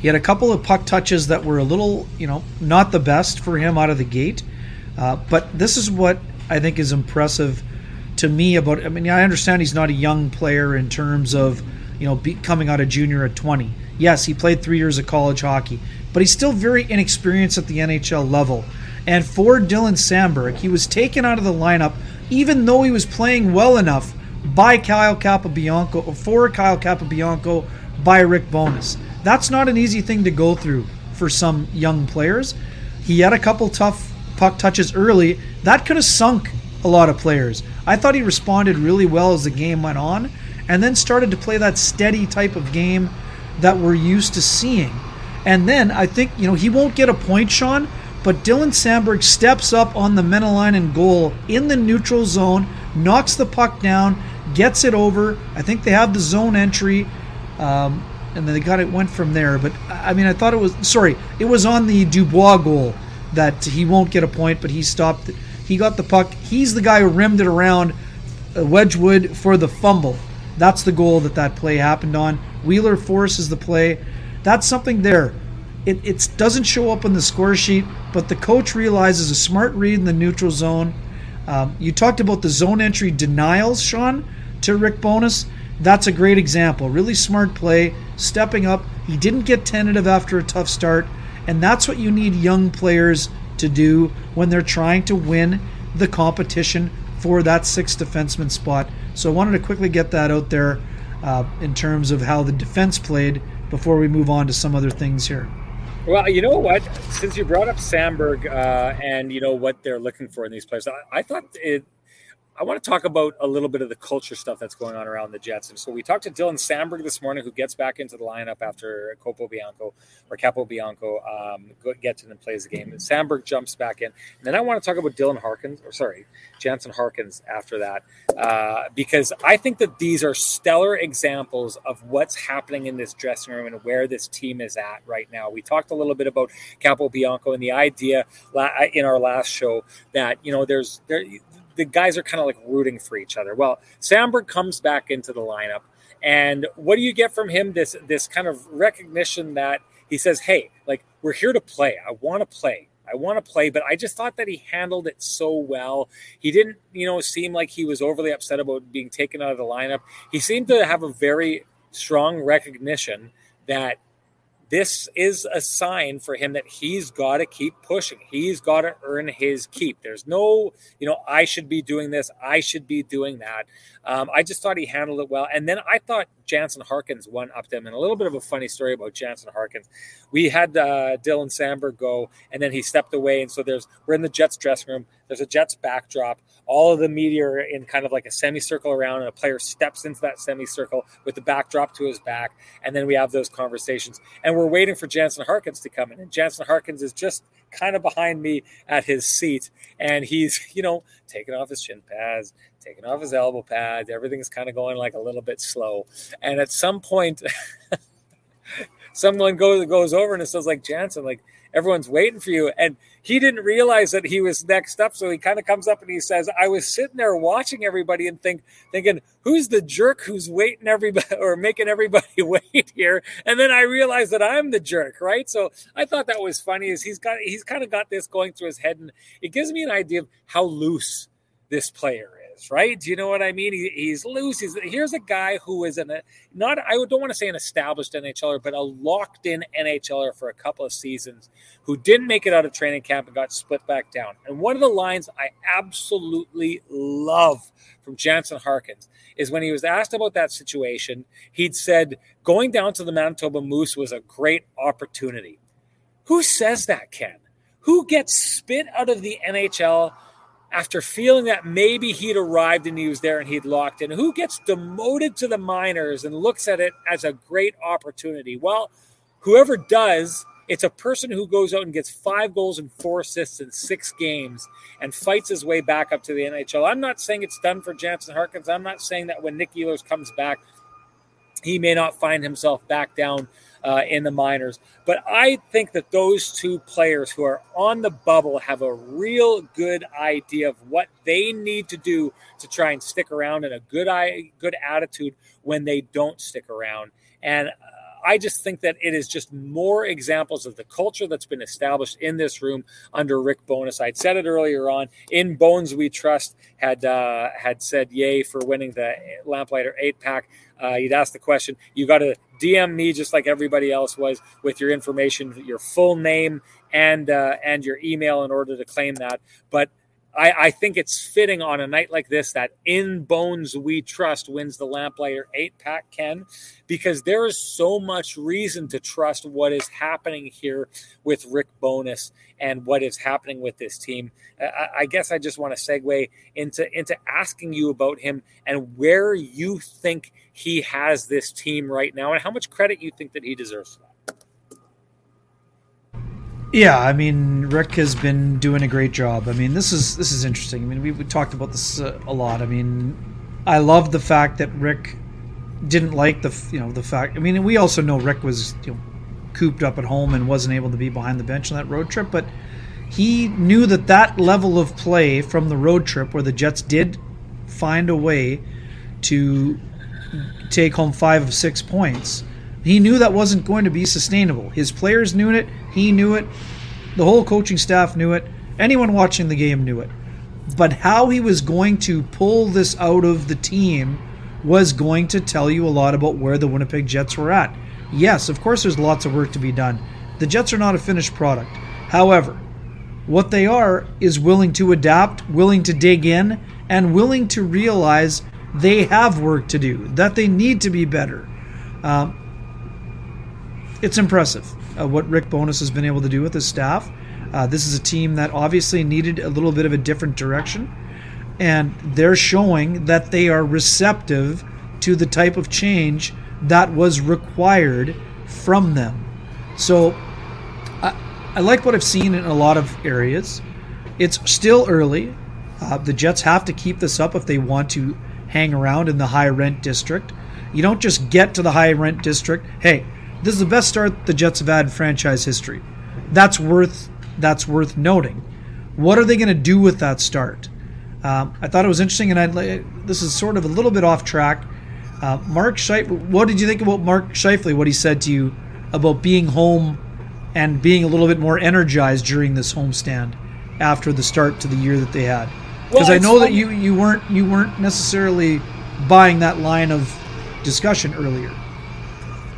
He had a couple of puck touches that were a little, you know, not the best for him out of the gate. Uh, but this is what I think is impressive to me about. I mean, I understand he's not a young player in terms of, you know, be, coming out of junior at 20. Yes, he played three years of college hockey, but he's still very inexperienced at the NHL level. And for Dylan Samberg, he was taken out of the lineup even though he was playing well enough by Kyle Capobianco or for Kyle Capobianco by Rick Bowness. That's not an easy thing to go through for some young players. He had a couple tough puck touches early. That could have sunk a lot of players. I thought he responded really well as the game went on and then started to play that steady type of game that we're used to seeing. And then I think, you know, he won't get a point, Sean, but Dylan Samberg steps up on the mental line and goal in the neutral zone, knocks the puck down, gets it over. I think they have the zone entry, um, and then they got it went from there. But I mean, I thought it was sorry, it was on the Dubois goal that he won't get a point, but he stopped. He got the puck. He's the guy who rimmed it around uh, Wedgewood for the fumble. That's the goal that that play happened on. Wheeler forces the play. That's something there. It it doesn't show up on the score sheet, but the coach realizes a smart read in the neutral zone. Um, you talked about the zone entry denials, Sean, to Rick Bowness. That's a great example. Really smart play, stepping up. He didn't get tentative after a tough start, and that's what you need young players to do when they're trying to win the competition for that sixth defenseman spot. So I wanted to quickly get that out there uh, in terms of how the defense played before we move on to some other things here. Well, you know what? Since you brought up Samberg uh, and you know what they're looking for in these players, I, I thought it, I want to talk about a little bit of the culture stuff that's going on around the Jets. And so we talked to Dylan Samberg this morning, who gets back into the lineup after Capobianco or Capobianco um, gets in and plays the game. And Samberg jumps back in. And then I want to talk about Dylan Harkins, or sorry, Jansen Harkins after that, uh, because I think that these are stellar examples of what's happening in this dressing room and where this team is at right now. We talked a little bit about Capobianco and the idea in our last show that, you know, there's there, the guys are kind of like rooting for each other. Well, Samberg comes back into the lineup, and what do you get from him? This this kind of recognition that he says, "Hey, like we're here to play. I want to play. I want to play." But I just thought that he handled it so well. He didn't, you know, seem like he was overly upset about being taken out of the lineup. He seemed to have a very strong recognition that this is a sign for him that he's got to keep pushing. He's got to earn his keep. There's no, you know, I should be doing this. I should be doing that. Um, I just thought he handled it well. And then I thought Jansen Harkins one upped him. And a little bit of a funny story about Jansen Harkins. We had uh, Dylan Samberg go, and then he stepped away. And so there's we're in the Jets dressing room. There's a Jets backdrop. All of the media are in kind of like a semicircle around, and a player steps into that semicircle with the backdrop to his back. And then we have those conversations. And we're waiting for Jansen Harkins to come in. And Jansen Harkins is just kind of behind me at his seat. And he's, you know, taking off his shin pads, taking off his elbow pads. Everything's kind of going like a little bit slow. And at some point, <laughs> someone goes goes over and it says like Jansen, like everyone's waiting for you. And he didn't realize that he was next up. So he kind of comes up and he says, I was sitting there watching everybody and think thinking, who's the jerk who's waiting everybody <laughs> or making everybody <laughs> wait here? And then I realized that I'm the jerk, right? So I thought that was funny is he's got he's kind of got this going through his head and it gives me an idea of how loose this player is, right? Do you know what I mean? He, he's loose. He's, here's a guy who is in a not I don't want to say an established NHLer, but a locked in NHLer for a couple of seasons who didn't make it out of training camp and got split back down. And one of the lines I absolutely love from Jansen Harkins is when he was asked about that situation, he'd said going down to the Manitoba Moose was a great opportunity. Who says that, Ken? Who gets spit out of the NHL after feeling that maybe he'd arrived and he was there and he'd locked in? Who gets demoted to the minors and looks at it as a great opportunity? Well, whoever does, it's a person who goes out and gets five goals and four assists in six games and fights his way back up to the NHL. I'm not saying it's done for Jansen Harkins. I'm not saying that when Nick Ehlers comes back, he may not find himself back down uh, in the minors. But I think that those two players who are on the bubble have a real good idea of what they need to do to try and stick around and a good eye, good attitude when they don't stick around. And I just think that it is just more examples of the culture that's been established in this room under Rick Bowness. I'd said it earlier on. In Bones We Trust had uh, had said yay for winning the Lamplighter eight pack. Uh, you'd ask the question. You got to DM me just like everybody else was with your information, your full name and uh, and your email in order to claim that. But I, I, think it's fitting on a night like this that In Bones We Trust wins the Lamplighter 8 pack, Ken, because there is so much reason to trust what is happening here with Rick Bowness and what is happening with this team. I, I guess I just want to segue into, into asking you about him and where you think he has this team right now and how much credit you think that he deserves yeah, I mean, Rick has been doing a great job. I mean, this is this is interesting. I mean, we, we talked about this uh, a lot. I mean, I love the fact that Rick didn't like the you know the fact. I mean, we also know Rick was you know cooped up at home and wasn't able to be behind the bench on that road trip, but he knew that that level of play from the road trip, where the Jets did find a way to take home five of six points, he knew that wasn't going to be sustainable. His players knew it, he knew it, the whole coaching staff knew it, anyone watching the game knew it. But how he was going to pull this out of the team was going to tell you a lot about where the Winnipeg Jets were at. Yes, of course, there's lots of work to be done. The Jets are not a finished product. However, what they are is willing to adapt, willing to dig in, and willing to realize they have work to do, that they need to be better. Um, it's impressive uh, what Rick Bowness has been able to do with his staff. Uh, this is a team that obviously needed a little bit of a different direction, and they're showing that they are receptive to the type of change that was required from them. So I, I like what I've seen in a lot of areas. It's still early. Uh, the Jets have to keep this up if they want to hang around in the high rent district. You don't just get to the high rent district. Hey, this is the best start the Jets have had in franchise history. That's worth that's worth noting. What are they going to do with that start? Um, I thought it was interesting, and I this is sort of a little bit off track. Uh, Mark Scheifele, what did you think about Mark Scheifele? What he said to you about being home and being a little bit more energized during this homestand after the start to the year that they had? Because well, I know that you you weren't you weren't necessarily buying that line of discussion earlier.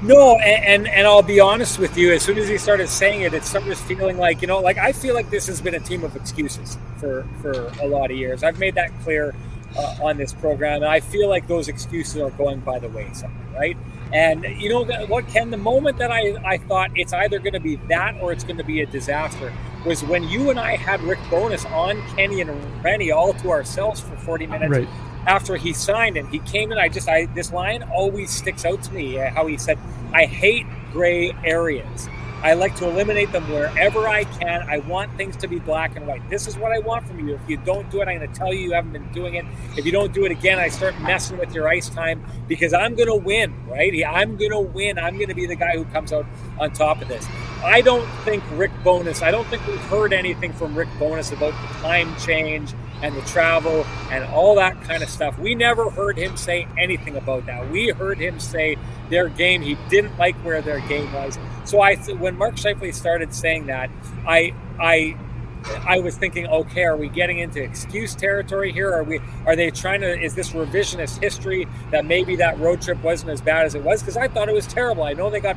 No, and, and, and I'll be honest with you. As soon as he started saying it, it started feeling like you know, like I feel like this has been a team of excuses for for a lot of years. I've made that clear uh, on this program, and I feel like those excuses are going by the wayside, right? And you know what, Ken? The moment that I I thought it's either going to be that or it's going to be a disaster was when you and I had Rick Bowness on Kenny and Rennie all to ourselves for forty minutes. Right after he signed and he came in. I just, I this line always sticks out to me. Uh, how he said, "I hate gray areas. I like to eliminate them wherever I can. I want things to be black and white. This is what I want from you. If you don't do it, I'm going to tell you you haven't been doing it. If you don't do it again, I start messing with your ice time because I'm going to win, right? I'm going to win. I'm going to be the guy who comes out on top of this. I don't think Rick Bowness, I don't think we've heard anything from Rick Bowness about the time change and the travel and all that kind of stuff. We never heard him say anything about that. We heard him say their game. He didn't like where their game was. So I, when Mark Scheifele started saying that, I, I, I was thinking, okay, are we getting into excuse territory here? Are we? Are they trying to? Is this revisionist history that maybe that road trip wasn't as bad as it was? Because I thought it was terrible. I know they got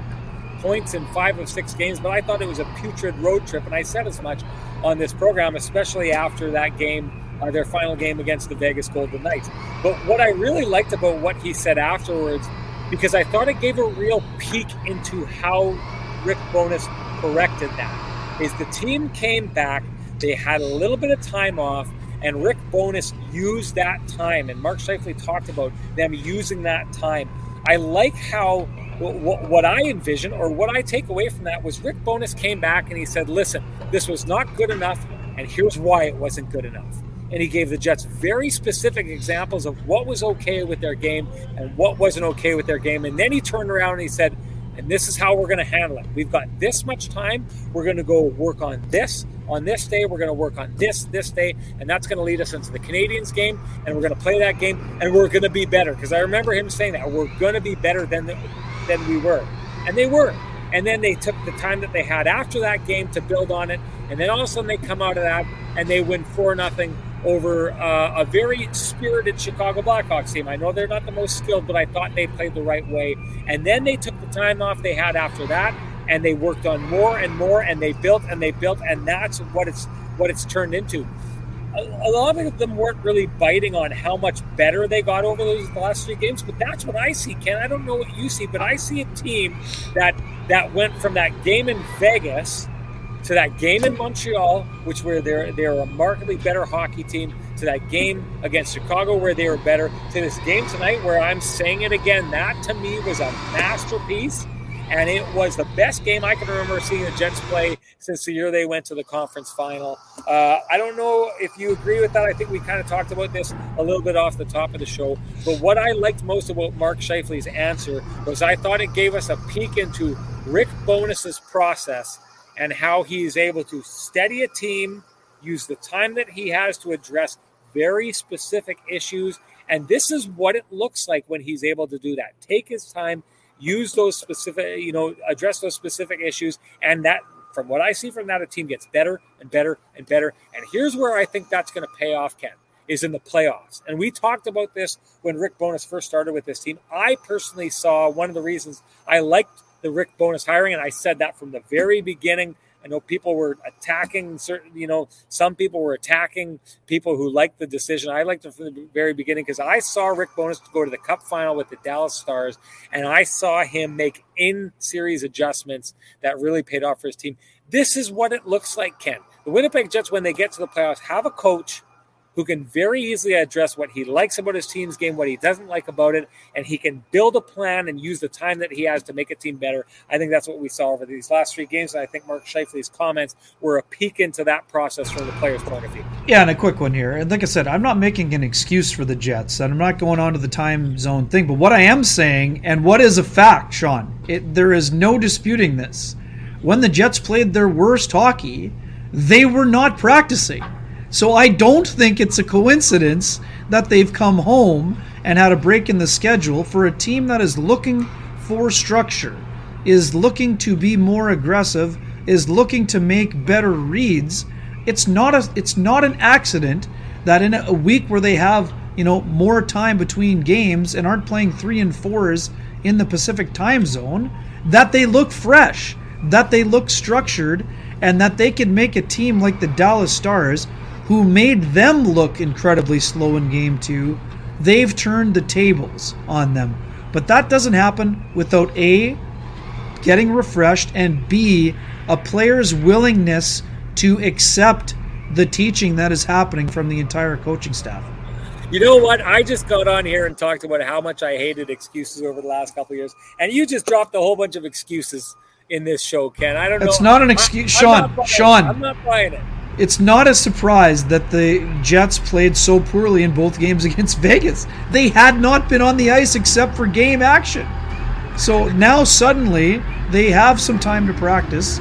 points in five of six games, but I thought it was a putrid road trip, and I said as much on this program, especially after that game uh, their final game against the Vegas Golden Knights. But what I really liked about what he said afterwards, because I thought it gave a real peek into how Rick Bowness corrected that, is the team came back, they had a little bit of time off, and Rick Bowness used that time. And Mark Scheifele talked about them using that time. I like how what I envision or what I take away from that was Rick Bowness came back and he said, "Listen, this was not good enough, and here's why it wasn't good enough." And he gave the Jets very specific examples of what was okay with their game and what wasn't okay with their game. And then he turned around and he said, and this is how we're going to handle it. We've got this much time. We're going to go work on this. On this day, we're going to work on this this day, and that's going to lead us into the Canadiens game, and we're going to play that game, and we're going to be better. Because I remember him saying that we're going to be better than the, than we were, and they were. And then they took the time that they had after that game to build on it, and then all of a sudden they come out of that and they win four nothing over uh, a very spirited Chicago Blackhawks team. I know they're not the most skilled, but I thought they played the right way. And then they took the time off they had after that, and they worked on more and more, and they built and they built, and that's what it's what it's turned into. A, a lot of them weren't really biting on how much better they got over those last three games, but that's what I see, Ken. I don't know what you see, but I see a team that that went from that game in Vegas to that game in Montreal, which where they're they're a remarkably better hockey team, to that game against Chicago where they were better, to this game tonight where I'm saying it again, that to me was a masterpiece. And it was the best game I can remember seeing the Jets play since the year they went to the conference final. Uh, I don't know if you agree with that. I think we kind of talked about this a little bit off the top of the show. But what I liked most about Mark Scheifele's answer was I thought it gave us a peek into Rick Bowness's process and how he is able to steady a team, use the time that he has to address very specific issues. And this is what it looks like when he's able to do that. Take his time, use those specific, you know, address those specific issues. And that, from what I see from that, a team gets better and better and better. And here's where I think that's going to pay off, Ken, is in the playoffs. And we talked about this when Rick Bowness first started with this team. I personally saw one of the reasons I liked the Rick Bowness hiring, and I said that from the very beginning. I know people were attacking certain, you know, some people were attacking people who liked the decision. I liked it from the very beginning because I saw Rick Bowness go to the Cup final with the Dallas Stars, and I saw him make in-series adjustments that really paid off for his team. This is what it looks like, Ken. The Winnipeg Jets, when they get to the playoffs, have a coach who can very easily address what he likes about his team's game, what he doesn't like about it, and he can build a plan and use the time that he has to make a team better. I think that's what we saw over these last three games, and I think Mark Scheifele's comments were a peek into that process from the player's point of view. Yeah, and a quick one here. And like I said, I'm not making an excuse for the Jets, and I'm not going on to the time zone thing, but what I am saying, and what is a fact, Sean, it, there is no disputing this. When the Jets played their worst hockey, they were not practicing. So I don't think it's a coincidence that they've come home and had a break in the schedule for a team that is looking for structure, is looking to be more aggressive, is looking to make better reads. It's not a it's not an accident that in a week where they have, you know, more time between games and aren't playing 3 and 4s in the Pacific time zone, that they look fresh, that they look structured and that they can make a team like the Dallas Stars who made them look incredibly slow in game two, they've turned the tables on them. But that doesn't happen without A, getting refreshed, and B, a player's willingness to accept the teaching that is happening from the entire coaching staff. You know what? I just got on here and talked about how much I hated excuses over the last couple years, and you just dropped a whole bunch of excuses in this show, Ken. I don't know. It's not an excuse, Sean. Sean, I'm not buying it it's not a surprise that the Jets played so poorly in both games <laughs> against Vegas. They had not been on the ice except for game action. So now suddenly they have some time to practice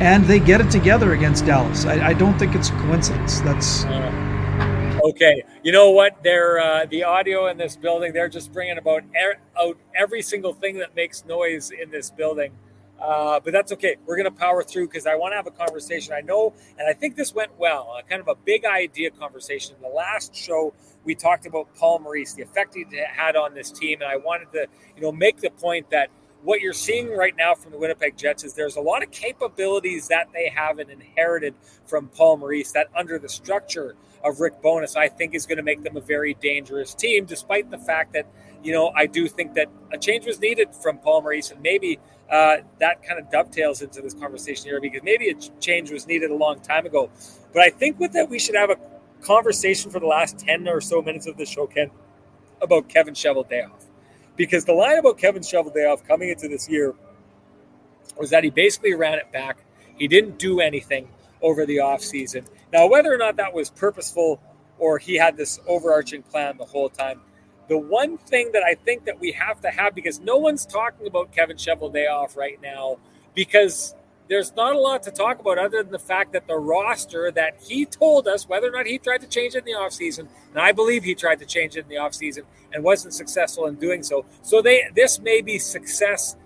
and they get it together against Dallas. I, I don't think it's a coincidence. That's. Uh, okay. You know what? They're, uh, the audio in this building, they're just bringing about er- out every single thing that makes noise in this building. Uh, but that's okay. We're going to power through because I want to have a conversation. I know, and I think this went well, kind of a big idea conversation. The last show, we talked about Paul Maurice, the effect he had on this team. And I wanted to, you know, make the point that what you're seeing right now from the Winnipeg Jets is there's a lot of capabilities that they have and inherited from Paul Maurice that under the structure of Rick Bowness, I think is going to make them a very dangerous team, despite the fact that, you know, I do think that a change was needed from Paul Maurice and maybe uh, that kind of dovetails into this conversation here because maybe a change was needed a long time ago. But I think with that, we should have a conversation for the last 10 or so minutes of the show, Ken, about Kevin Cheveldayoff. Because the line about Kevin Cheveldayoff coming into this year was that he basically ran it back. He didn't do anything over the offseason. Now, whether or not that was purposeful or he had this overarching plan the whole time, the one thing that I think that we have to have because no one's talking about Kevin Cheveldayoff right now because there's not a lot to talk about other than the fact that the roster that he told us whether or not he tried to change it in the offseason, and I believe he tried to change it in the offseason and wasn't successful in doing so. So they this may be success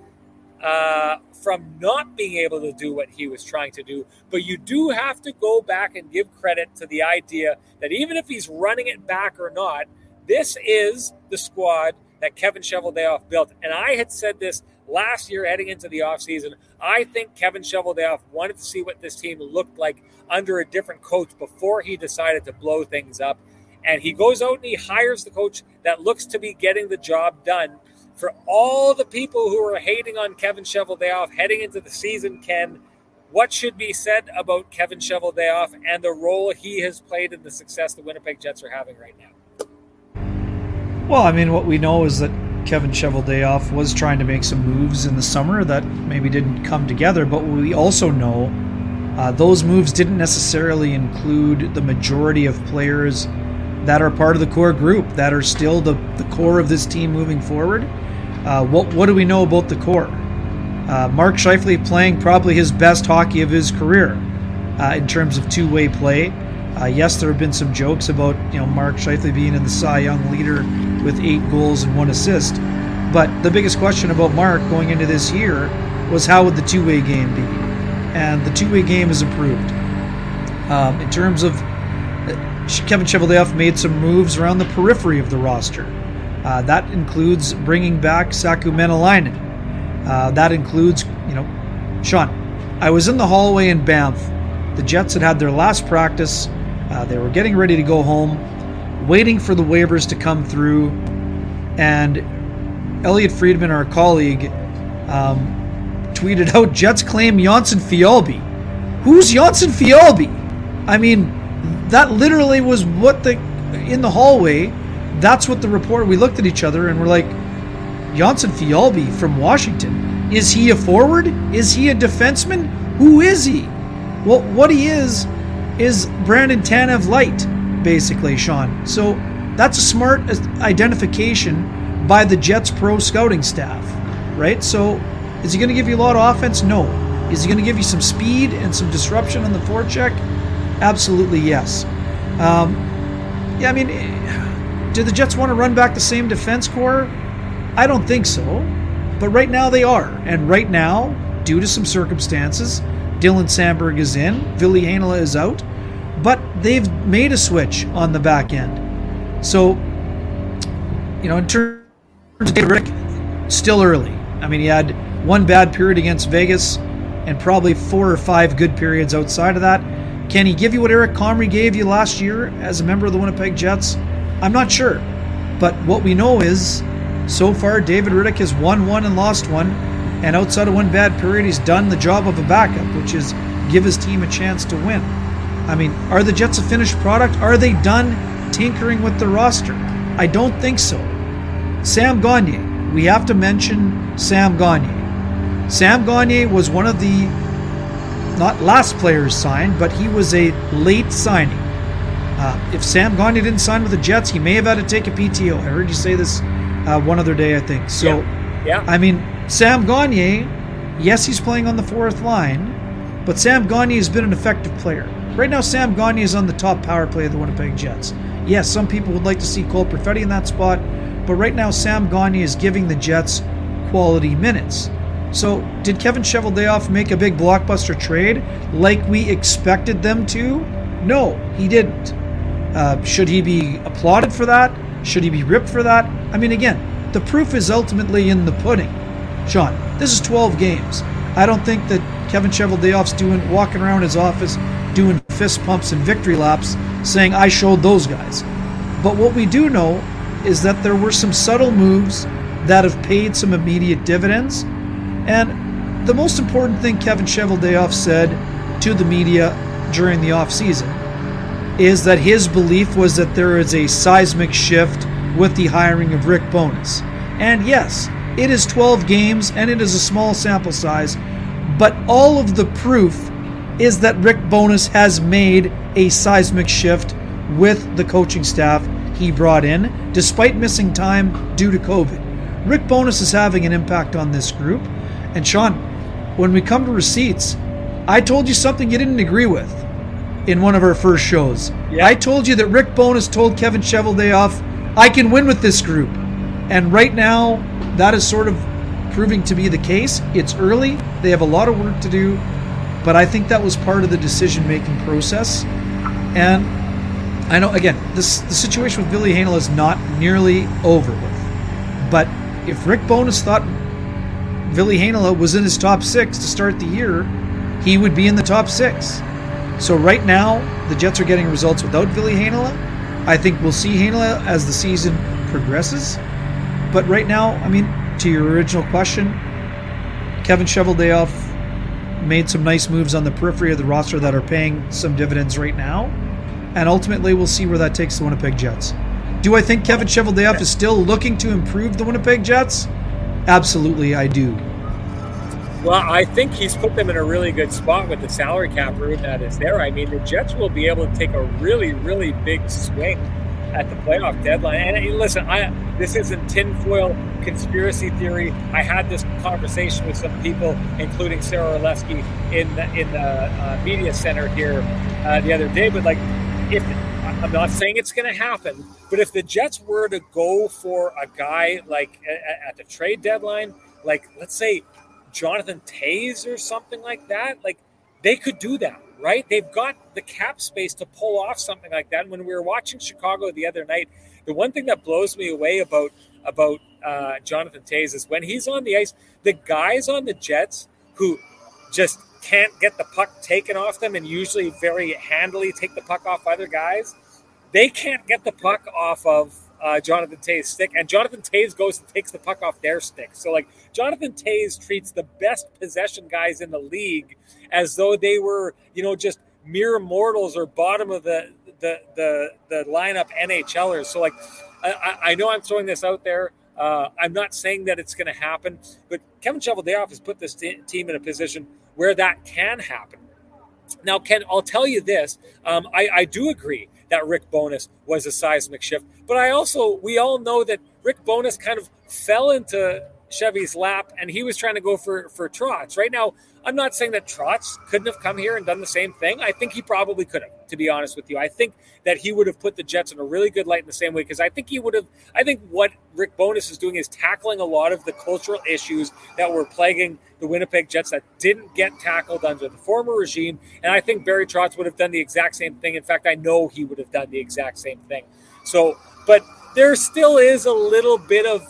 uh, from not being able to do what he was trying to do. But you do have to go back and give credit to the idea that even if he's running it back or not, this is the squad that Kevin Cheveldayoff built. And I had said this last year heading into the offseason. I think Kevin Cheveldayoff wanted to see what this team looked like under a different coach before he decided to blow things up. And he goes out and he hires the coach that looks to be getting the job done. For all the people who are hating on Kevin Cheveldayoff heading into the season, Ken, what should be said about Kevin Cheveldayoff and the role he has played in the success the Winnipeg Jets are having right now? Well, I mean, what we know is that Kevin Cheveldayoff was trying to make some moves in the summer that maybe didn't come together, but we also know uh, those moves didn't necessarily include the majority of players that are part of the core group that are still the, the core of this team moving forward. Uh, what what do we know about the core? Uh, Mark Scheifele playing probably his best hockey of his career uh, in terms of two-way play. Uh, yes, there have been some jokes about you know Mark Scheifele being in the Cy Young leader with eight goals and one assist, but the biggest question about Mark going into this year was how would the two-way game be, and the two-way game is improved. Um, in terms of uh, Kevin Cheveldayoff made some moves around the periphery of the roster. Uh, that includes bringing back Saku Maenalanen. Uh, that includes, you know, Sean. I was in the hallway in Banff. The Jets had had their last practice. Uh, they were getting ready to go home, waiting for the waivers to come through, and Elliot Friedman, our colleague, um, tweeted out Jets claim Jonsson Fjallby. Who's Jonsson Fjallby? I mean, that literally was what the in the hallway. That's what the report. We looked at each other and we're like, Jonsson Fjallby from Washington. Is he a forward? Is he a defenseman? Who is he? Well, what he is is Brandon Tanev light, basically, Sean. So that's a smart identification by the Jets pro scouting staff, right? So is he going to give you a lot of offense? No. Is he going to give you some speed and some disruption on the forecheck? Absolutely yes. Um, yeah, I mean, do the Jets want to run back the same defense core? I don't think so. But right now they are. And right now, due to some circumstances, Dylan Samberg is in, Ville Heinola is out, but they've made a switch on the back end. So, you know, in terms of David Rittich, still early. I mean, he had one bad period against Vegas and probably four or five good periods outside of that. Can he give you what Eric Comrie gave you last year as a member of the Winnipeg Jets? I'm not sure. But what we know is, so far, David Rittich has won one and lost one. And outside of one bad period, he's done the job of a backup, which is give his team a chance to win. I mean, are the Jets a finished product? Are they done tinkering with the roster? I don't think so. Sam Gagner. We have to mention Sam Gagner. Sam Gagner was one of the not last players signed, but he was a late signing. Uh, if Sam Gagner didn't sign with the Jets, he may have had to take a PTO. I heard you say this uh, one other day, I think. So, yeah. yeah. I mean, Sam Gagner, yes, he's playing on the fourth line, but Sam Gagner has been an effective player. Right now, Sam Gagner is on the top power play of the Winnipeg Jets. Yes, some people would like to see Cole Perfetti in that spot, but right now, Sam Gagner is giving the Jets quality minutes. So, did Kevin Cheveldayoff make a big blockbuster trade like we expected them to? No, he didn't. Uh, should he be applauded for that? Should he be ripped for that? I mean, again, the proof is ultimately in the pudding. Sean, this is 12 games. I don't think that Kevin Cheveldayoff's doing walking around his office doing fist pumps and victory laps saying I showed those guys. But what we do know is that there were some subtle moves that have paid some immediate dividends and the most important thing Kevin Cheveldayoff said to the media during the offseason is that his belief was that there is a seismic shift with the hiring of Rick Bowness. And yes, it is 12 games and it is a small sample size, but all of the proof is that Rick Bowness has made a seismic shift with the coaching staff he brought in, despite missing time due to COVID. Rick Bowness is having an impact on this group. And Sean, when we come to receipts, I told you something you didn't agree with in one of our first shows. Yeah. I told you that Rick Bowness told Kevin Cheveldayoff, I can win with this group. And right now, that is sort of proving to be the case. It's early, they have a lot of work to do, but I think that was part of the decision making process. And I know, again, this the situation with Ville Heinola is not nearly over with. But if Rick Bowness thought Ville Heinola was in his top six to start the year, he would be in the top six. So right now, the Jets are getting results without Ville Heinola. I think we'll see Heinola as the season progresses. But right now, I mean, to your original question, Kevin Cheveldayoff made some nice moves on the periphery of the roster that are paying some dividends right now. And ultimately, we'll see where that takes the Winnipeg Jets. Do I think Kevin Cheveldayoff is still looking to improve the Winnipeg Jets? Absolutely, I do. Well, I think he's put them in a really good spot with the salary cap room that is there. I mean, the Jets will be able to take a really, really big swing at the playoff deadline. And listen, I This isn't tinfoil conspiracy theory. I had this conversation with some people, including Sara Orlesky in the, in the uh, media center here uh, the other day. But like, if I'm not saying it's going to happen, but if the Jets were to go for a guy like at, at the trade deadline, like let's say Jonathan Toews or something like that, like they could do that, right? They've got the cap space to pull off something like that. And when we were watching Chicago the other night, the one thing that blows me away about about uh, Jonathan Toews is when he's on the ice, the guys on the Jets who just can't get the puck taken off them and usually very handily take the puck off other guys, they can't get the puck off of uh, Jonathan Toews' stick, and Jonathan Toews goes and takes the puck off their stick. So, like, Jonathan Toews treats the best possession guys in the league as though they were, you know, just mere mortals or bottom of the the the, the lineup NHLers. So, like, I, I know I'm throwing this out there. Uh, I'm not saying that it's going to happen, but Kevin Cheveldayoff has put this t- team in a position where that can happen. Now, Ken, I'll tell you this: um, I, I do agree that Rick Bowness was a seismic shift. But I also, we all know that Rick Bowness kind of fell into Chevy's lap and he was trying to go for, for Trotz. Right now, I'm not saying that Trotz couldn't have come here and done the same thing. I think he probably could have, to be honest with you. I think that he would have put the Jets in a really good light in the same way because I think he would have. I think what Rick Bowness is doing is tackling a lot of the cultural issues that were plaguing the Winnipeg Jets that didn't get tackled under the former regime. And I think Barry Trotz would have done the exact same thing. In fact, I know he would have done the exact same thing. So, but there still is a little bit of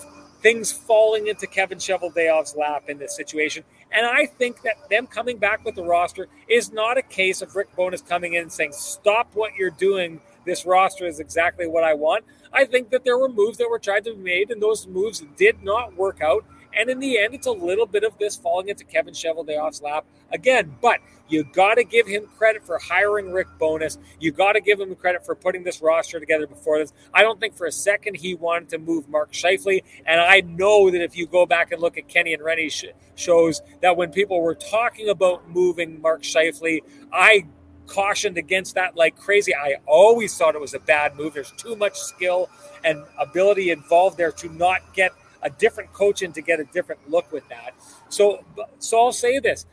things falling into Kevin Cheveldayoff's lap in this situation. And I think that them coming back with the roster is not a case of Rick Bowness coming in and saying, stop what you're doing. This roster is exactly what I want. I think that there were moves that were tried to be made, and those moves did not work out. And in the end, it's a little bit of this falling into Kevin Cheveldayoff's lap again. But you got to give him credit for hiring Rick Bowness. You got to give him credit for putting this roster together before this. I don't think for a second he wanted to move Mark Scheifele. And I know that if you go back and look at Kenny and Rennie sh- shows that when people were talking about moving Mark Scheifele, I cautioned against that like crazy. I always thought it was a bad move. There's too much skill and ability involved there to not get a different coach in to get a different look with that. So, so I'll say this: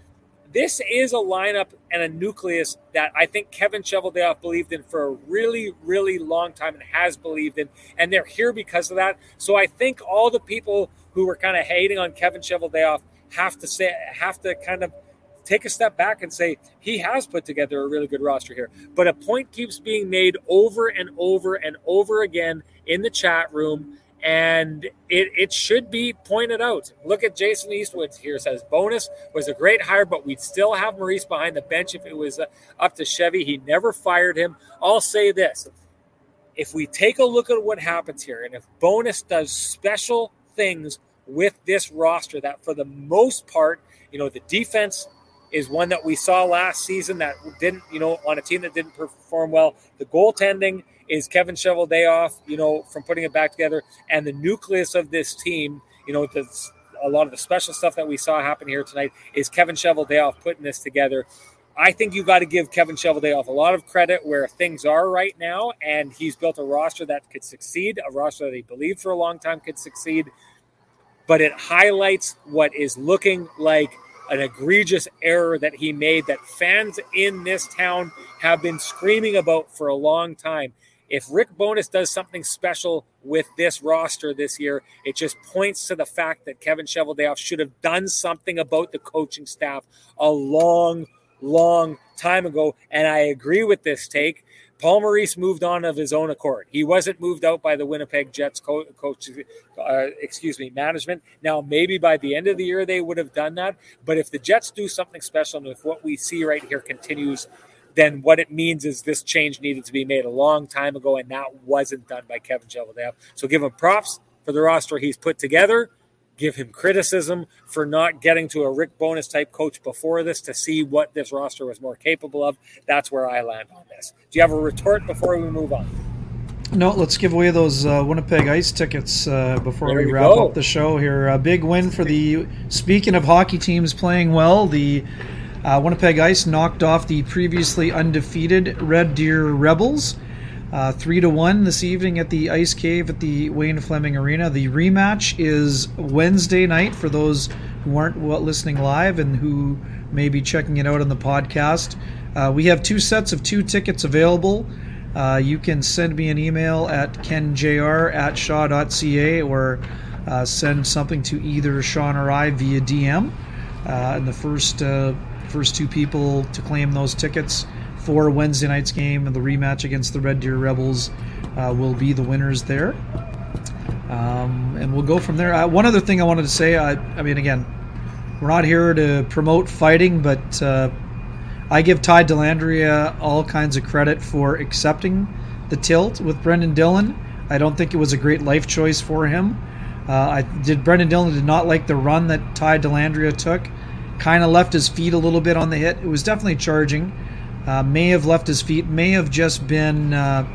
this is a lineup and a nucleus that I think Kevin Cheveldayoff believed in for a really, really long time and has believed in, and they're here because of that. So I think all the people who were kind of hating on Kevin Cheveldayoff have to say have to kind of take a step back and say he has put together a really good roster here. But a point keeps being made over and over and over again in the chat room and it, it should be pointed out. Look at Jason Eastwood here says Bowness was a great hire, but we'd still have Maurice behind the bench if it was uh, up to Chevy. He never fired him. I'll say this if we take a look at what happens here, and if Bowness does special things with this roster, that for the most part, you know, the defense is one that we saw last season that didn't, you know, on a team that didn't perform well. The goaltending is Kevin Cheveldayoff, you know, from putting it back together, and the nucleus of this team, you know, the, a lot of the special stuff that we saw happen here tonight is Kevin Cheveldayoff putting this together. I think you've got to give Kevin Cheveldayoff a lot of credit where things are right now, and he's built a roster that could succeed, a roster that he believed for a long time could succeed. But it highlights what is looking like an egregious error that he made that fans in this town have been screaming about for a long time if Rick Bowness does something special with this roster this year, it just points to the fact that Kevin Cheveldayoff should have done something about the coaching staff a long, long time ago. And I agree with this take. Paul Maurice moved on of his own accord. He wasn't moved out by the Winnipeg Jets co- coach, uh, excuse me, management. Now, maybe by the end of the year they would have done that. But if the Jets do something special, and if what we see right here continues then what it means is this change needed to be made a long time ago, and that wasn't done by Kevin Cheveldayoff. So give him props for the roster he's put together. Give him criticism for not getting to a Rick Bowness type coach before this to see what this roster was more capable of. That's where I land on this. Do you have a retort before we move on? No, let's give away those uh, Winnipeg Ice tickets uh, before we, we, wrap go. up the show here. A big win for the. Speaking of hockey teams playing well, the uh, Winnipeg Ice knocked off the previously undefeated Red Deer Rebels. Uh, three to one this evening at the Ice Cave at the Wayne Fleming Arena. The rematch is Wednesday night for those who aren't listening live and who may be checking it out on the podcast. Uh, we have two sets of two tickets available. Uh, you can send me an email at kenjr at shaw.ca or uh, send something to either Sean or I via DM. Uh, and the first uh, first two people to claim those tickets for Wednesday night's game and the rematch against the Red Deer Rebels uh, will be the winners there. Um, and we'll go from there. Uh, one other thing I wanted to say I, I, mean, again, we're not here to promote fighting, but uh, I give Ty Dellandrea all kinds of credit for accepting the tilt with Brendan Dillon. I don't think it was a great life choice for him. Uh, I did. Brendan Dillon did not like the run that Ty Dellandrea took. Kind of left his feet a little bit on the hit. It was definitely charging. Uh, may have left his feet. May have just been. Uh,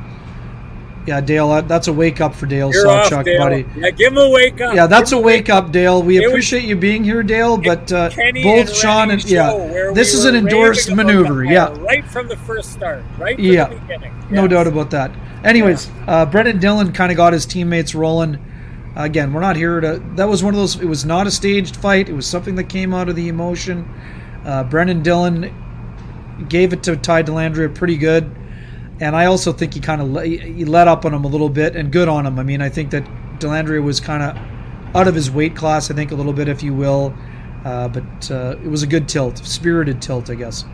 yeah, Dale, that's a wake up for Dale You're Sawchuk, Dale. buddy. Yeah, give him a wake up. Yeah, that's a wake up, Dale. We it appreciate was, you being here, Dale. But uh, both Sean and yeah, this we is an endorsed maneuver. Yeah, right from the first start, right from yeah, the beginning. Yes. No doubt about that. Anyways, yeah. uh, Brendan Dillon kind of got his teammates rolling. Again, we're not here to. That was one of those. It was not a staged fight. It was something that came out of the emotion. Uh, Brendan Dillon gave it to Ty Dellandrea pretty good, and I also think he kind of he let up on him a little bit, and good on him. I mean, I think that Dellandrea was kind of out of his weight class. I think a little bit, if you will, uh, but uh, it was a good tilt, spirited tilt, I guess.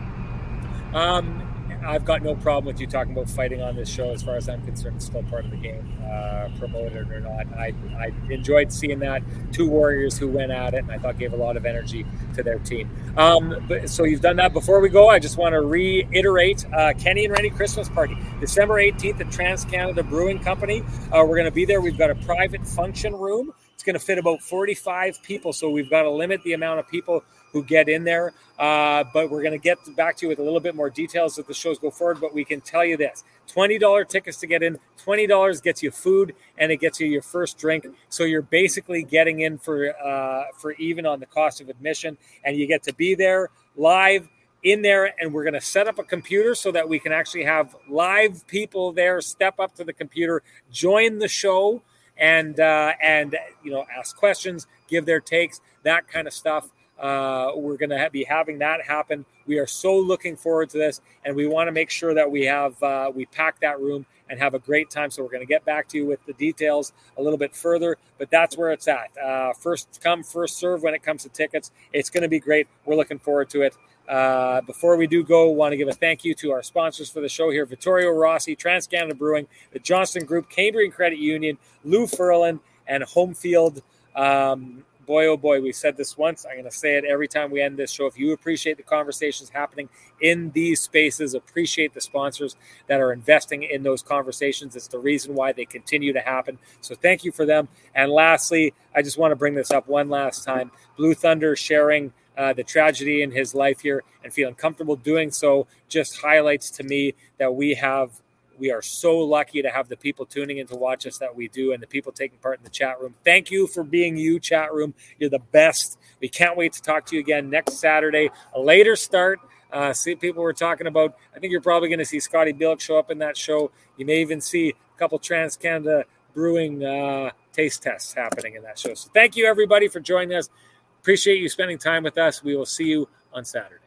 Um, I've got no problem with you talking about fighting on this show. As far as I'm concerned, it's still part of the game, uh, promoted or not. I, I enjoyed seeing that two warriors who went at it, and I thought gave a lot of energy to their team. Um, but, so you've done that. Before we go, I just want to reiterate uh, Kenny and Rennie Christmas party, December 18th at Trans Canada Brewing Company. Uh, we're going to be there. We've got a private function room. It's going to fit about 45 people, so we've got to limit the amount of people who get in there. Uh, but we're going to get back to you with a little bit more details as the shows go forward. But we can tell you this $20 tickets to get in, $20 gets you food and it gets you your first drink. So you're basically getting in for, uh, for even on the cost of admission. And you get to be there live in there and we're going to set up a computer so that we can actually have live people there step up to the computer join the show and uh, and you know ask questions give their takes that kind of stuff uh, we're going to be having that happen. We are so looking forward to this, and we want to make sure that we have uh, we pack that room and have a great time. So we're going to get back to you with the details a little bit further, but that's where it's at. Uh, first come, first serve when it comes to tickets. It's going to be great. We're looking forward to it. Uh, before we do go, want to give a thank you to our sponsors for the show here: Vittorio Rossi, Trans Canada Brewing, the Johnston Group, Cambrian Credit Union, Lou Ferlin, and Homefield. Um, boy, oh boy, we said this once. I'm going to say it every time we end this show. If you appreciate the conversations happening in these spaces, appreciate the sponsors that are investing in those conversations. It's the reason why they continue to happen. So thank you for them. And lastly, I just want to bring this up one last time Blue Thunder sharing. Uh, the tragedy in his life here and feeling comfortable doing so just highlights to me that we have we are so lucky to have the people tuning in to watch us that we do and the people taking part in the chat room. Thank you for being you, chat room. You're the best. We can't wait to talk to you again next Saturday, a later start. Uh, see, people were talking about. I think you're probably going to see Scotty Bilk show up in that show. You may even see a couple Trans Canada Brewing uh, taste tests happening in that show. So, thank you everybody for joining us. Appreciate you spending time with us. We will see you on Saturday.